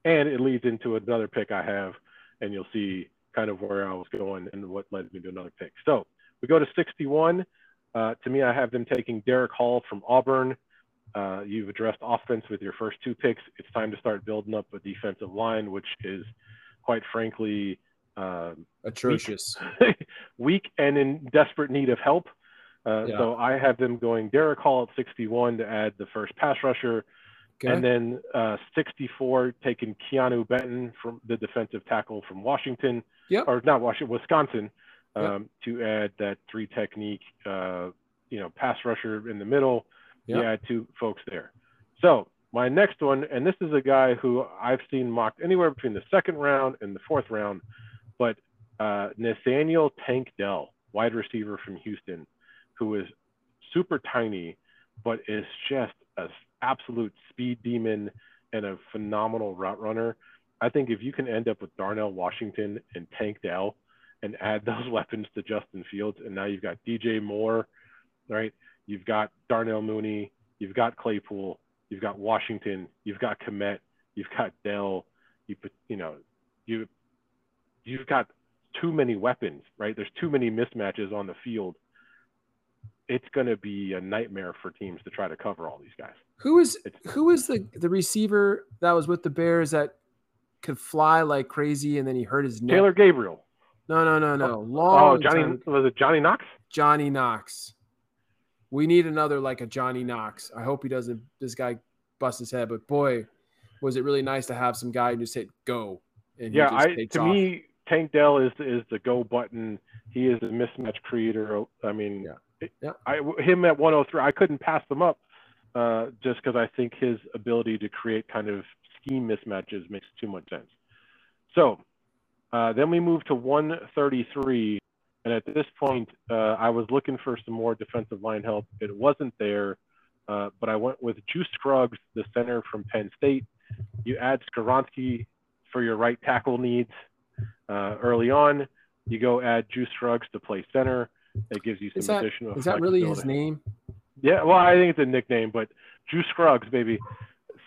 And it leads into another pick I have, and you'll see kind of where I was going and what led me to another pick. So we go to 61. Uh, to me, I have them taking Derick Hall from Auburn. Uh, you've addressed offense with your first two picks. It's time to start building up a defensive line, which is quite frankly uh, atrocious, weak, *laughs* weak, and in desperate need of help. Uh, yeah. So I have them going Derick Hall at 61 to add the first pass rusher. Okay. And then uh, 64 taking Keanu Benton from the defensive tackle from Washington, yep. or not Washington, Wisconsin, um, yep. to add that three technique, uh, you know, pass rusher in the middle. Yep. You add two folks there. So my next one, and this is a guy who I've seen mocked anywhere between the second round and the fourth round, but uh, Nathaniel Tank Dell, wide receiver from Houston, who is super tiny, but is just an absolute speed demon and a phenomenal route runner. I think if you can end up with Darnell Washington and Tank Dell and add *laughs* those weapons to Justin Fields, and now you've got DJ Moore, right? You've got Darnell Mooney, you've got Claypool, you've got Washington, you've got Kmet, you've got Dell, you you know, you you've got too many weapons, right? There's too many mismatches on the field. It's going to be a nightmare for teams to try to cover all these guys. Who is who is the the receiver that was with the Bears that could fly like crazy and then he hurt his neck? Taylor Gabriel. No, no, no, no. Oh, Long oh, Johnny time. was it Johnny Knox? Johnny Knox. We need another like a Johnny Knox. I hope he doesn't this guy bust his head, but boy, was it really nice to have some guy who just hit go. And yeah, I to off. me Tank Dell is is the go button. He is a mismatch creator. I mean, yeah. yeah. I, him at 103, I couldn't pass them up uh, just because I think his ability to create kind of scheme mismatches makes too much sense. So uh, then we move to 133. And at this point, uh, I was looking for some more defensive line help. It wasn't there, uh, but I went with Juice Scruggs, the center from Penn State. You add Skoronski for your right tackle needs uh, early on. You go add Juice Scruggs to play center. That gives you some is that, additional. Is that really his name? Yeah, well, I think it's a nickname, but Juice Scruggs, baby,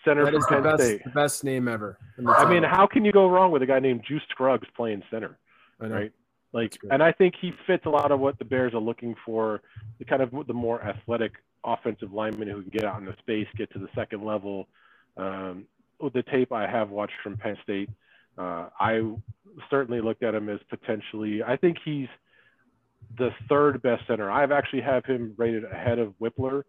center that from Penn the best, State. The best name ever. I mean, how can you go wrong with a guy named Juice Scruggs playing center? Right. Like, and I think he fits a lot of what the Bears are looking for. The kind of the more athletic offensive lineman who can get out in the space, get to the second level. Um, the tape I have watched from Penn State, uh, I certainly looked at him as potentially. I think he's the third best center. I've actually have him rated ahead of Wypler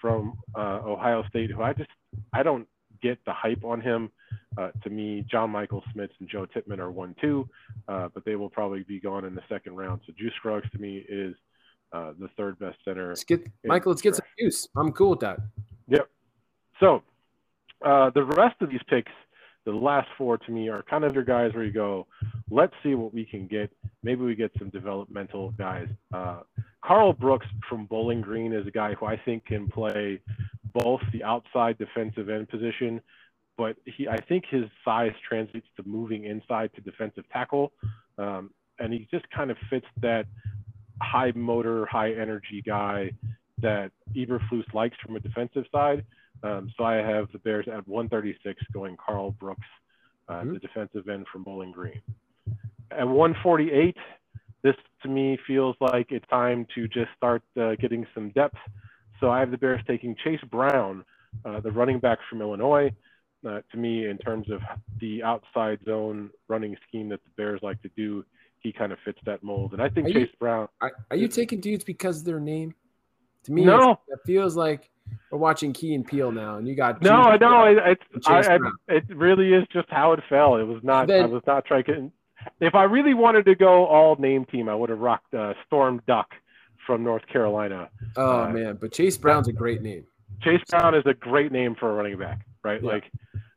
from uh, Ohio State, who I just I don't get the hype on him. Uh, to me, John Michael Schmitz and Joe Tippmann are one two, uh, but they will probably be gone in the second round. So Juice Scruggs to me is uh, the third best center. Let's get Michael. Let's get some juice. I'm cool with that. Yep. So uh, the rest of these picks the last four to me are kind of your guys where you go, let's see what we can get. Maybe we get some developmental guys. Uh, Karl Brooks from Bowling Green is a guy who I think can play both the outside defensive end position, but he I think his size translates to moving inside to defensive tackle, um, and he just kind of fits that high motor, high energy guy that Eberflus likes from a defensive side. Um, so I have the Bears at 136 going Karl Brooks, uh, mm-hmm. the defensive end from Bowling Green. At 148, this to me feels like it's time to just start uh, getting some depth. So I have the Bears taking Chase Brown, uh, the running back from Illinois. Uh, to me, in terms of the outside zone running scheme that the Bears like to do, he kind of fits that mold. And I think Are Chase you- Brown. Are, are you taking dudes because of their name? To me, No. it feels like we're watching Key and Peele now, and you got No, no, it, it's I, I, it really is just how it fell. It was not. Then- I was not trying. If I really wanted to go all name team, I would have rocked uh, Storm Duck from North Carolina. Oh uh, man, but Chase Brown's a great name. Chase Brown is a great name for a running back, right? Yeah. Like,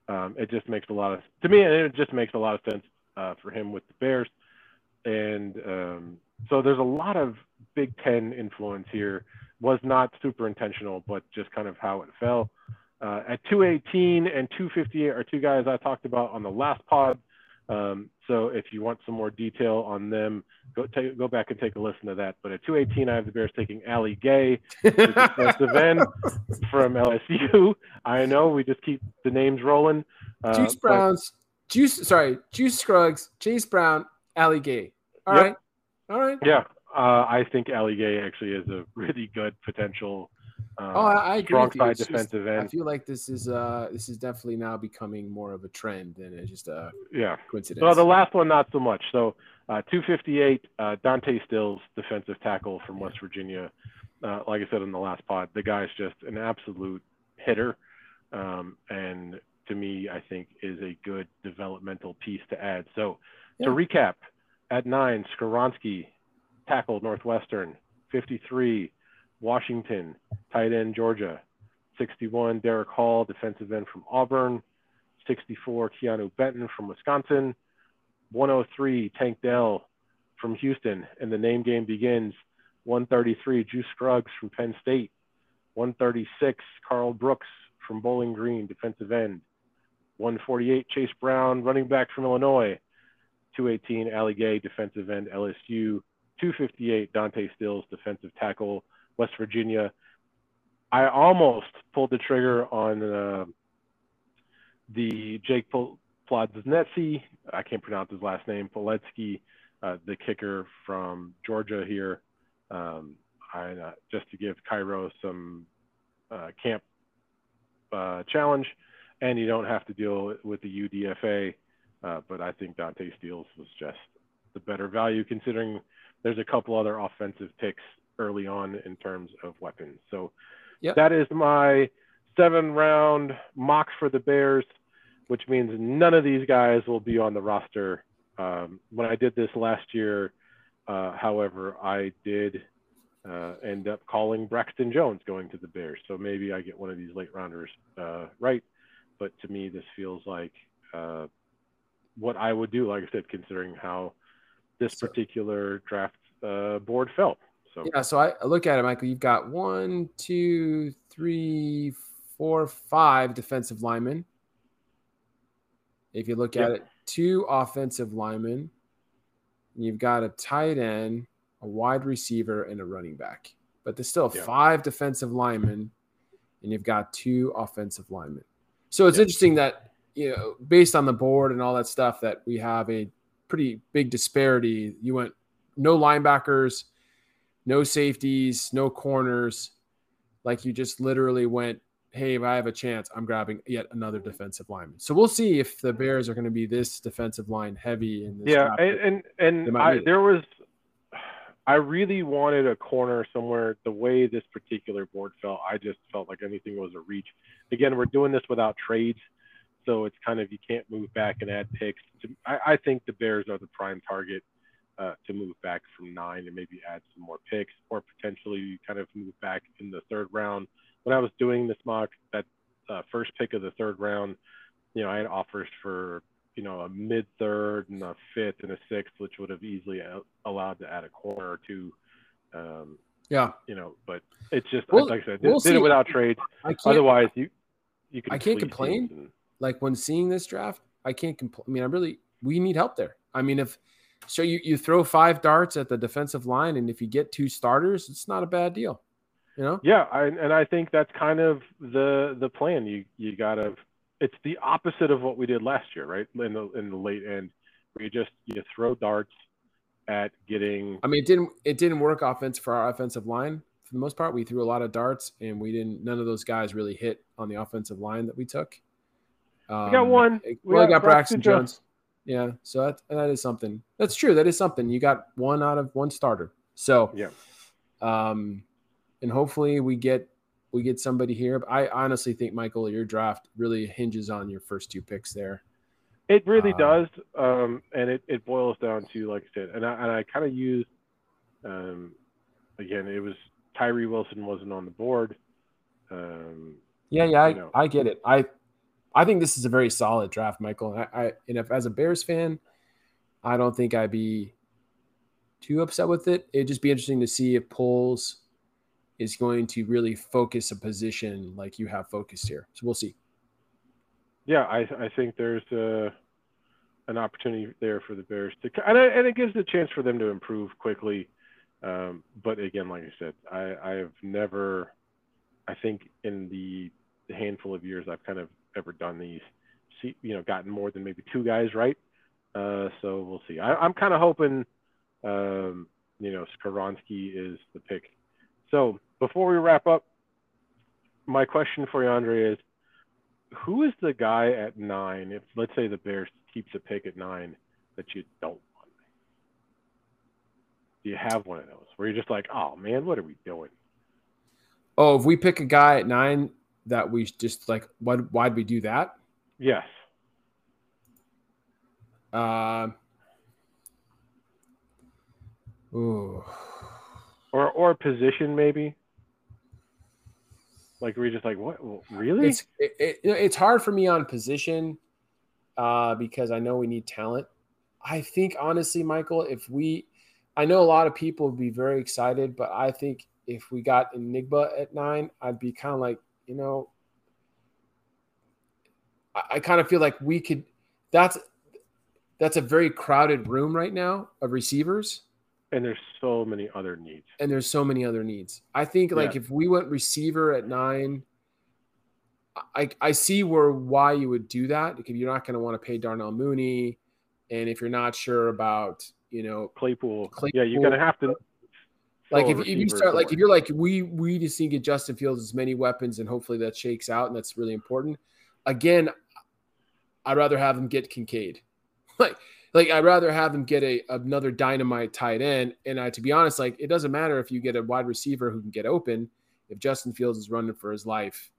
um, it just makes a lot of to me. It just makes a lot of sense uh, for him with the Bears, and um, so there's a lot of Big Ten influence here. Was not super intentional, but just kind of how it fell. Uh, at 218 and 258 are two guys I talked about on the last pod. Um, so if you want some more detail on them, go take, go back and take a listen to that. But at 218, I have the Bears taking Ali Gaye, defensive *laughs* end from LSU. I know we just keep the names rolling. Uh, Juice but- Brown's Juice. Sorry, Juice Scruggs, Chase Brown, Ali Gaye. All Yep. right, all right. Yeah, uh, I think Ali Gaye actually is a *laughs* really good potential. Uh, Oh, I, I agree strong side It's just- defensive I feel like this is uh this is definitely now becoming more of a trend than just a Yeah. coincidence. Well, the last one not so much. So uh, 258, uh, Dante Stills, defensive tackle from West Virginia. Uh, like I said in the last pod, the guy's just an absolute hitter, um, and to me, I think is a good developmental piece to add. So to recap, at nine, Skoronski, tackle Northwestern, 53, Washington, tight end Georgia, 61, Derick Hall, defensive end from Auburn, 64, Keanu Benton from Wisconsin, 103, Tank Dell from Houston, and the name game begins. 133, Juice Scruggs from Penn State, 136, Karl Brooks from Bowling Green, defensive end, 148, Chase Brown, running back from Illinois, 218, Ali Gaye, defensive end, LSU, 258, Dante Stills, defensive tackle, West Virginia. I almost pulled the trigger on uh, the Jake Plodznetsky. I can't pronounce his last name. Poletsky, uh, the kicker from Georgia here. Um, I, uh, just to give Cairo some uh, camp uh, challenge, and you don't have to deal with the UDFA. Uh, but I think Dante Steele was just the better value considering there's a couple other offensive picks early on in terms of weapons. So Yep. that is my seven round mock for the Bears, which means none of these guys will be on the roster. Um, when I did this last year, uh, however, I did uh, end up calling Braxton Jones going to the Bears. So maybe I get one of these late rounders uh, right. But to me, this feels like uh, what I would do, like I said, considering how this particular draft uh, board felt. So Yeah, so I look at it, Michael. You've got one, two, three, four, five defensive linemen. If you look at it, two offensive linemen. You've got a tight end, a wide receiver, and a running back. But there's still Yeah. five defensive linemen, and you've got two offensive linemen. So it's Yeah. interesting that you know, based on the board and all that stuff, that we have a pretty big disparity. You went no linebackers, no safeties, no corners. Like you just literally went, hey, if I have a chance, I'm grabbing yet another defensive lineman. So we'll see if the Bears are going to be this defensive line heavy in this. yeah, draft. and and, and I, there was, I really wanted a corner somewhere. The way this particular board felt, I just felt like anything was a reach. Again, we're doing this without trades, so it's kind of you can't move back and add picks. I, I think the Bears are the prime target uh, to move back from nine and maybe add some more picks, or potentially kind of move back in the third round. When I was doing this mock, that uh, first pick of the third round, you know, I had offers for you know a mid third and a fifth and a sixth, which would have easily allowed to add a corner or two. Um, yeah, you know, but it's just We'll- like I said, we'll did, did it without trades. Otherwise, you you can. I can't complain. and- like when seeing this draft, I can't complain. I mean, I really we need help there. I mean, if so, you you throw five darts at the defensive line, and if you get two starters, it's not a bad deal. You know? Yeah, I, and I think that's kind of the the plan. You you gotta. It's the opposite of what we did last year, right? In the in the late end, where you just you throw darts at getting. I mean, it didn't it didn't work offense for our offensive line for the most part. We threw a lot of darts, and we didn't. None of those guys really hit on the offensive line that we took. Um, we got one. We, well, got, got Braxton Jones. Jones. Yeah, so that that is something. That's true. That is something. You got one out of one starter. So yeah. Um, and hopefully we get we get somebody here. But I honestly think Michael, your draft really hinges on your first two picks there. It really uh, does, um, and it, it boils down to like I said, and I and I kind of used, um, again, it was Tyree Wilson wasn't on the board. Um, yeah, yeah, I, I get it. I I think this is a very solid draft, Michael. I, I and if as a Bears fan, I don't think I'd be too upset with it. It'd just be interesting to see if Poles is going to really focus a position like you have focused here. So we'll see. Yeah, I, I think there's a, an opportunity there for the Bears to, and, and it gives the chance for them to improve quickly. Um, but again, like I said, I, I have never, I think in the handful of years I've kind of ever done these, see, you know, gotten more than maybe two guys right. Uh, so we'll see. I, am kind of hoping, um, you know, Skoronski is the pick. So before we wrap up, my question for you, Andre, is who is the guy at nine? If let's say the Bears keeps a pick at nine that you don't want, do you have one of those where you're just like, oh man, what are we doing? Oh, if we pick a guy at nine that we just like, why why'd we do that? Yes. Uh, ooh. Or or position maybe. Like we're just like, what? Really? It's it, it, it's hard for me on position uh, because I know we need talent. I think honestly, Michael, if we, I know a lot of people would be very excited, but I think if we got Njigba at nine, I'd be kind of like, you know, I, I kind of feel like we could. That's that's a very crowded room right now of receivers and there's so many other needs. And there's so many other needs. I think like yeah. if we went receiver at nine, I I see where why you would do that because you're not going to want to pay Darnell Mooney, and if you're not sure about you know Claypool, Claypool yeah, you're going to have to. Like oh, if, if you start like if you're like we we just need to get Justin Fields as many weapons and hopefully that shakes out and that's really important. Again, I'd rather have him get Kincaid. *laughs* Like like I'd rather have him get a another dynamite tight end. And I, to be honest, like it doesn't matter if you get a wide receiver who can get open. If Justin Fields is running for his life,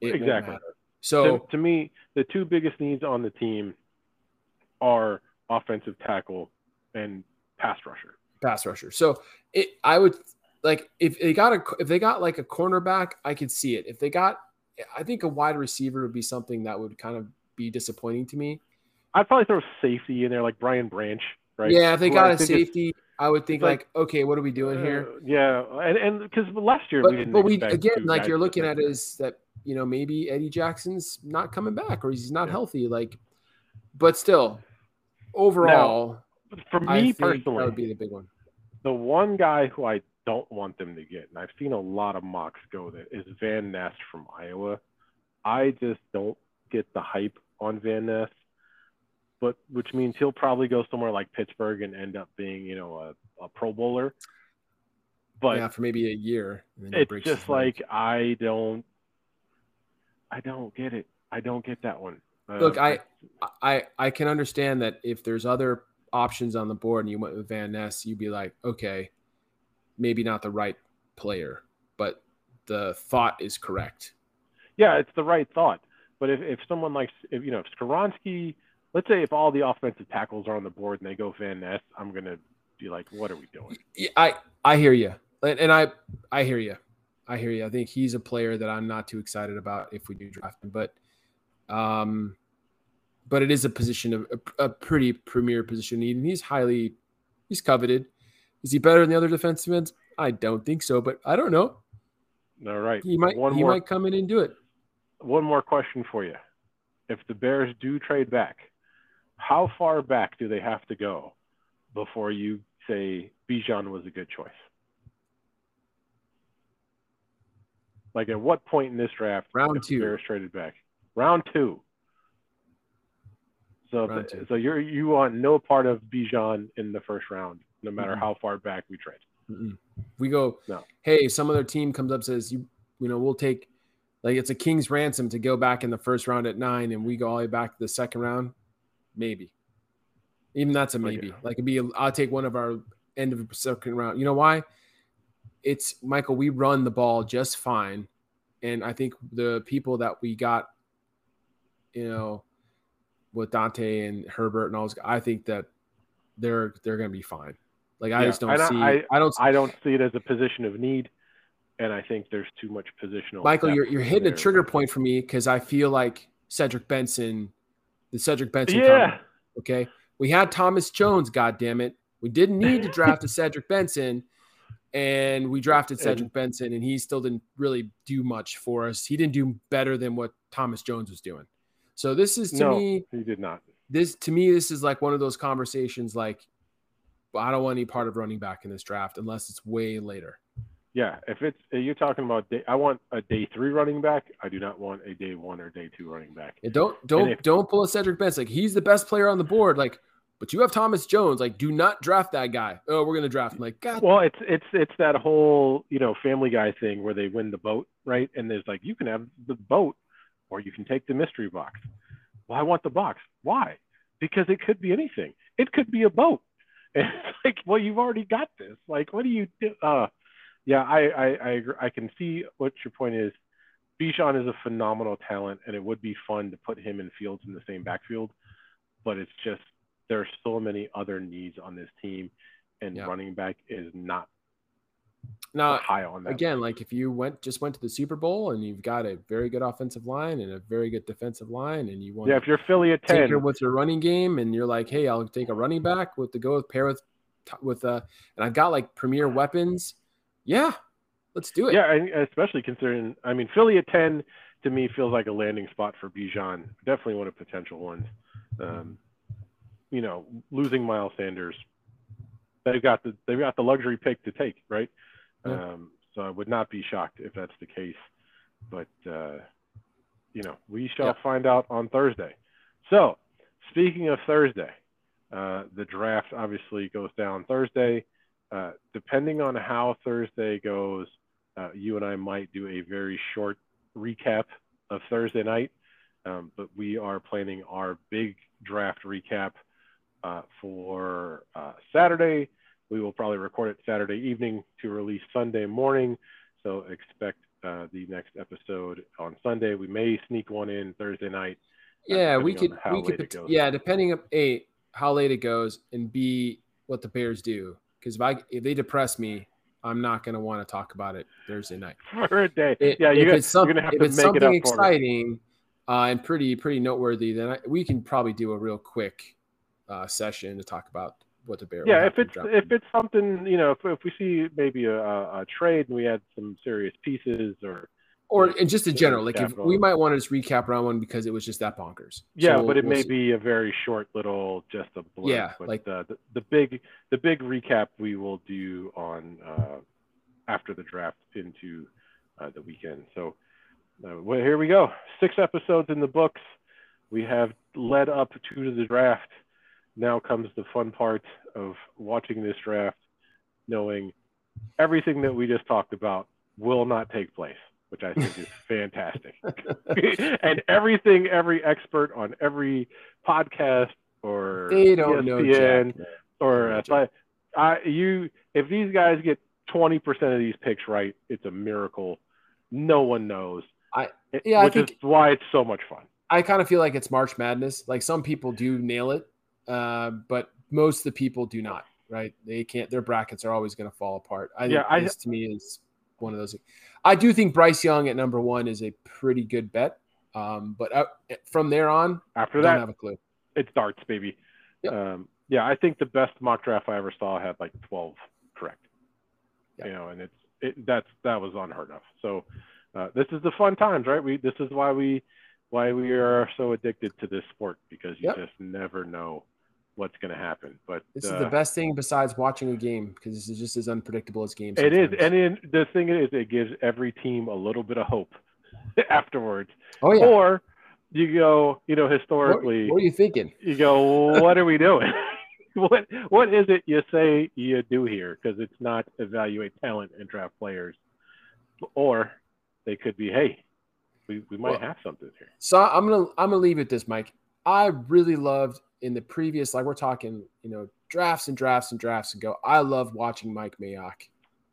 it exactly. So to, to me, the two biggest needs on the team are offensive tackle and pass rusher. Pass rusher. So it, I would like if they got a if they got like a cornerback, I could see it. If they got, I think a wide receiver would be something that would kind of be disappointing to me. I'd probably throw safety in there, like Brian Branch, right? Yeah, if they got a safety, I would think like, like, okay, what are we doing here? Uh, yeah, and and because last year but, we didn't. But we again, like you're looking at is that you know maybe Eddie Jackson's not coming back or he's not yeah. healthy. Like, but still, overall, now, for me personally, that would be the big one. The one guy who I don't want them to get, and I've seen a lot of mocks go there, is Van Ness from Iowa. I just don't get the hype on Van Ness but which means he'll probably go somewhere like Pittsburgh and end up being, you know, a, a Pro Bowler. But yeah, for maybe a year. It's just like I don't, I don't get it. I don't get that one. Uh, Look, I, I, I can understand that if there's other options on the board and you went with Van Ness, you'd be like, okay, maybe not the right player, but the thought is correct. Yeah, it's the right thought. But if, if someone like, if you know, if Skoronski let's say if all the offensive tackles are on the board and they go Van Ness, I'm gonna be like, what are we doing? I I hear you, and I I hear you, I hear you. I think he's a player that I'm not too excited about if we do draft him, but um, but it is a position of a, a pretty premier position, and he's highly he's coveted. Is he better than the other defensive ends? I don't think so, but I don't know. All right, he might One he more, might come in and do it. One more question for you: If the Bears do trade back, how far back do they have to go before you say Bijan was a good choice? Like at what point in this draft round two Bears traded back? Round two. So round so you're you want no part of Bijan in the first round, no matter mm-hmm. how far back we trade. Mm-mm. We go, No. hey, some other team comes up says you, you know, we'll take like it's a king's ransom to go back in the first round at nine, and we go all the way back to the second round. Maybe, even that's a Okay. maybe. Like it'd be, a, I'll take one of our end of the second round. You know why? It's Michael. We run the ball just fine, and I think the people that we got, you know, with Dante and Herbert and all those, I think that they're they're gonna be fine. Like I Yeah, just don't and I- see. I- I, don't. I don't see it as a position of need, and I think there's too much positional. Michael, you're you're hitting a trigger point for me because I feel like Cedric Benson, the Cedric Benson. Yeah, comment, okay. We had Thomas Jones. God damn it. We didn't need to draft a Cedric Benson, and we drafted Cedric Benson, and he still didn't really do much for us. He didn't do better than what Thomas Jones was doing. So this is to No. me, he did not. this to me, this is like one of those conversations. Like, I don't want any part of running back in this draft unless it's way later. Yeah, if it's if you're talking about day, I want a day three running back. I do not want a day one or day two running back. And don't don't if- don't pull a Cedric Benson. Like he's the best player on the board. Like, but you have Thomas Jones. Like, do not draft that guy. Oh, we're gonna draft him. Like, God, Well, it's it's it's that whole you know Family Guy thing where they win the boat, right? And there's like you can have the boat, or you can take the mystery box. Well, I want the box. Why? Because it could be anything. It could be a boat. *laughs* And it's like, well, you've already got this. Like, what do you do? Uh, yeah, I I I, agree. I can see what your point is. Bijan is a phenomenal talent, and it would be fun to put him in Fields in the same backfield. But it's just there are so many other needs on this team, and Yeah. running back is not now high on that. again, like if you went just went to the Super Bowl and you've got a very good offensive line and a very good defensive line, and you want yeah, if you're Philly at ten, tinker with your running game, and you're like, hey, I'll take a running back with the go with pair with with uh, and I've got like premier weapons. Yeah, let's do it. yeah, and especially considering, I mean, Philly at ten to me feels like a landing spot for Bijan. Definitely one of potential ones. Um, you know, losing Miles Sanders, they've got the they've got the luxury pick to take, right? Yeah. Um, so I would not be shocked if that's the case. But uh, you know, we shall Yeah. find out on Thursday. So, speaking of Thursday, uh, the draft obviously goes down Thursday. Uh, depending on how Thursday goes, uh, you and I might do a very short recap of Thursday night. Um, but we are planning our big draft recap uh, for uh, Saturday. We will probably record it Saturday evening to release Sunday morning. So expect uh, the next episode on Sunday. We may sneak one in Thursday night. uh, Yeah, we could we could late it pot- goes. yeah, depending on a how late it goes and b what the Bears do. Because if I if they depress me, I'm not gonna want to talk about it Thursday night. *laughs* for a day. It- yeah, you're, gonna, it's some- you're gonna have to make it something up for me. exciting uh, and pretty pretty noteworthy, then I, we can probably do a real quick uh, session to talk about what the Bears. Yeah, if it's if it's something you know, if, if we see maybe a, a trade and we had some serious pieces or or and just in general, like if we might want to just recap round one because it was just that bonkers. Yeah, So we'll- but it we'll may see. be a very short little, just a blurb. Yeah, but like- the, the the big the big recap we will do on uh, after the draft into uh, the weekend. So uh, well, here we go. Six episodes in the books. We have led up to the draft. Now comes the fun part of watching this draft, knowing everything that we just talked about will not take place, which I think is *laughs* fantastic. *laughs* and everything every expert on every podcast or They don't know ESPN Jack. or know athletic, I you if these guys get 20% of these picks right, it's a miracle. No one knows. I- yeah, I think- is why it's so much fun. I kind of feel like it's March Madness. Like some people do nail it, uh, but most of the people do not. Right? They can't. Their brackets are always going to fall apart. I Yeah, think I- this to me is one of those. I do think Bryce Young at number one is a pretty good bet. Um, but uh, from there on, After that, I don't have a clue. it's darts, baby. Yep. Um, yeah, I think the best mock draft I ever saw had like 12 correct. Yep. You know, and it's it that's that was unheard of. So uh, this is the fun times, right? We this is why we why we are so addicted to this sport because you Yep. just never know what's going to happen. But This uh, is the best thing besides watching a game because this is just as unpredictable as games. It is, and in, the thing is, it gives every team a little bit of hope *laughs* afterwards. oh yeah. Or you go, you know, What, historically, what are you thinking? you go, what are we doing? *laughs* what what is it you say you do here? Because it's not evaluate talent and draft players, or they could be, hey, we, we might Well, have something here. So I'm gonna I'm gonna leave it this, Mike. I really loved in the previous, like we're talking, you know, drafts and drafts and drafts ago. I love watching Mike Mayock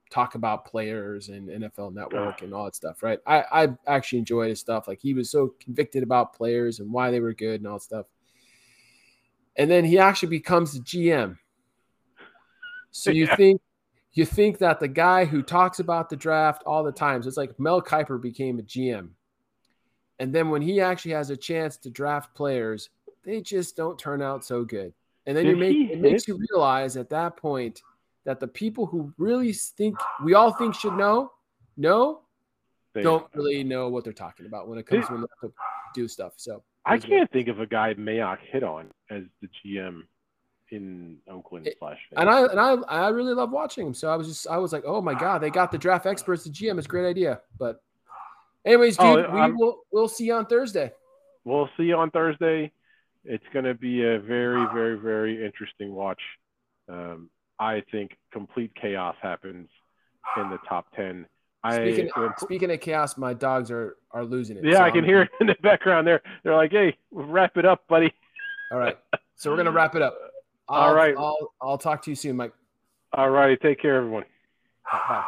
talk about players and NFL Network and all that stuff. Right? I I actually enjoyed his stuff. Like he was so convicted about players and why they were good and all that stuff. And then he actually becomes the GM. So you Yeah. think you think that the guy who talks about the draft all the times, so it's like Mel Kiper became a GM. And then when he actually has a chance to draft players, they just don't turn out so good. And then you make it makes you realize at that point that the people who really think we all think should know, know, They- don't really know what they're talking about when it comes to when they do stuff. So I can't think of a guy Mayock hit on as the GM in Oakland It- slash. and I and I I really love watching him. So I was just I was like, oh my god, they got the draft experts. The GM It's a great idea. But anyways, Oh, dude, we will we'll see you on Thursday. we'll see you on Thursday it's going to be a very, very, very interesting watch. Um, I think complete chaos happens in the top 10. Speaking, I, speaking of chaos, my dogs are, are losing it. Yeah, so I can I'm, hear it in the background there. They're like, hey, wrap it up, buddy. All right. So we're going to wrap it up. *laughs* I'll, All right. I'll, I'll talk to you soon, Mike. All righty. Take care, everyone. Bye.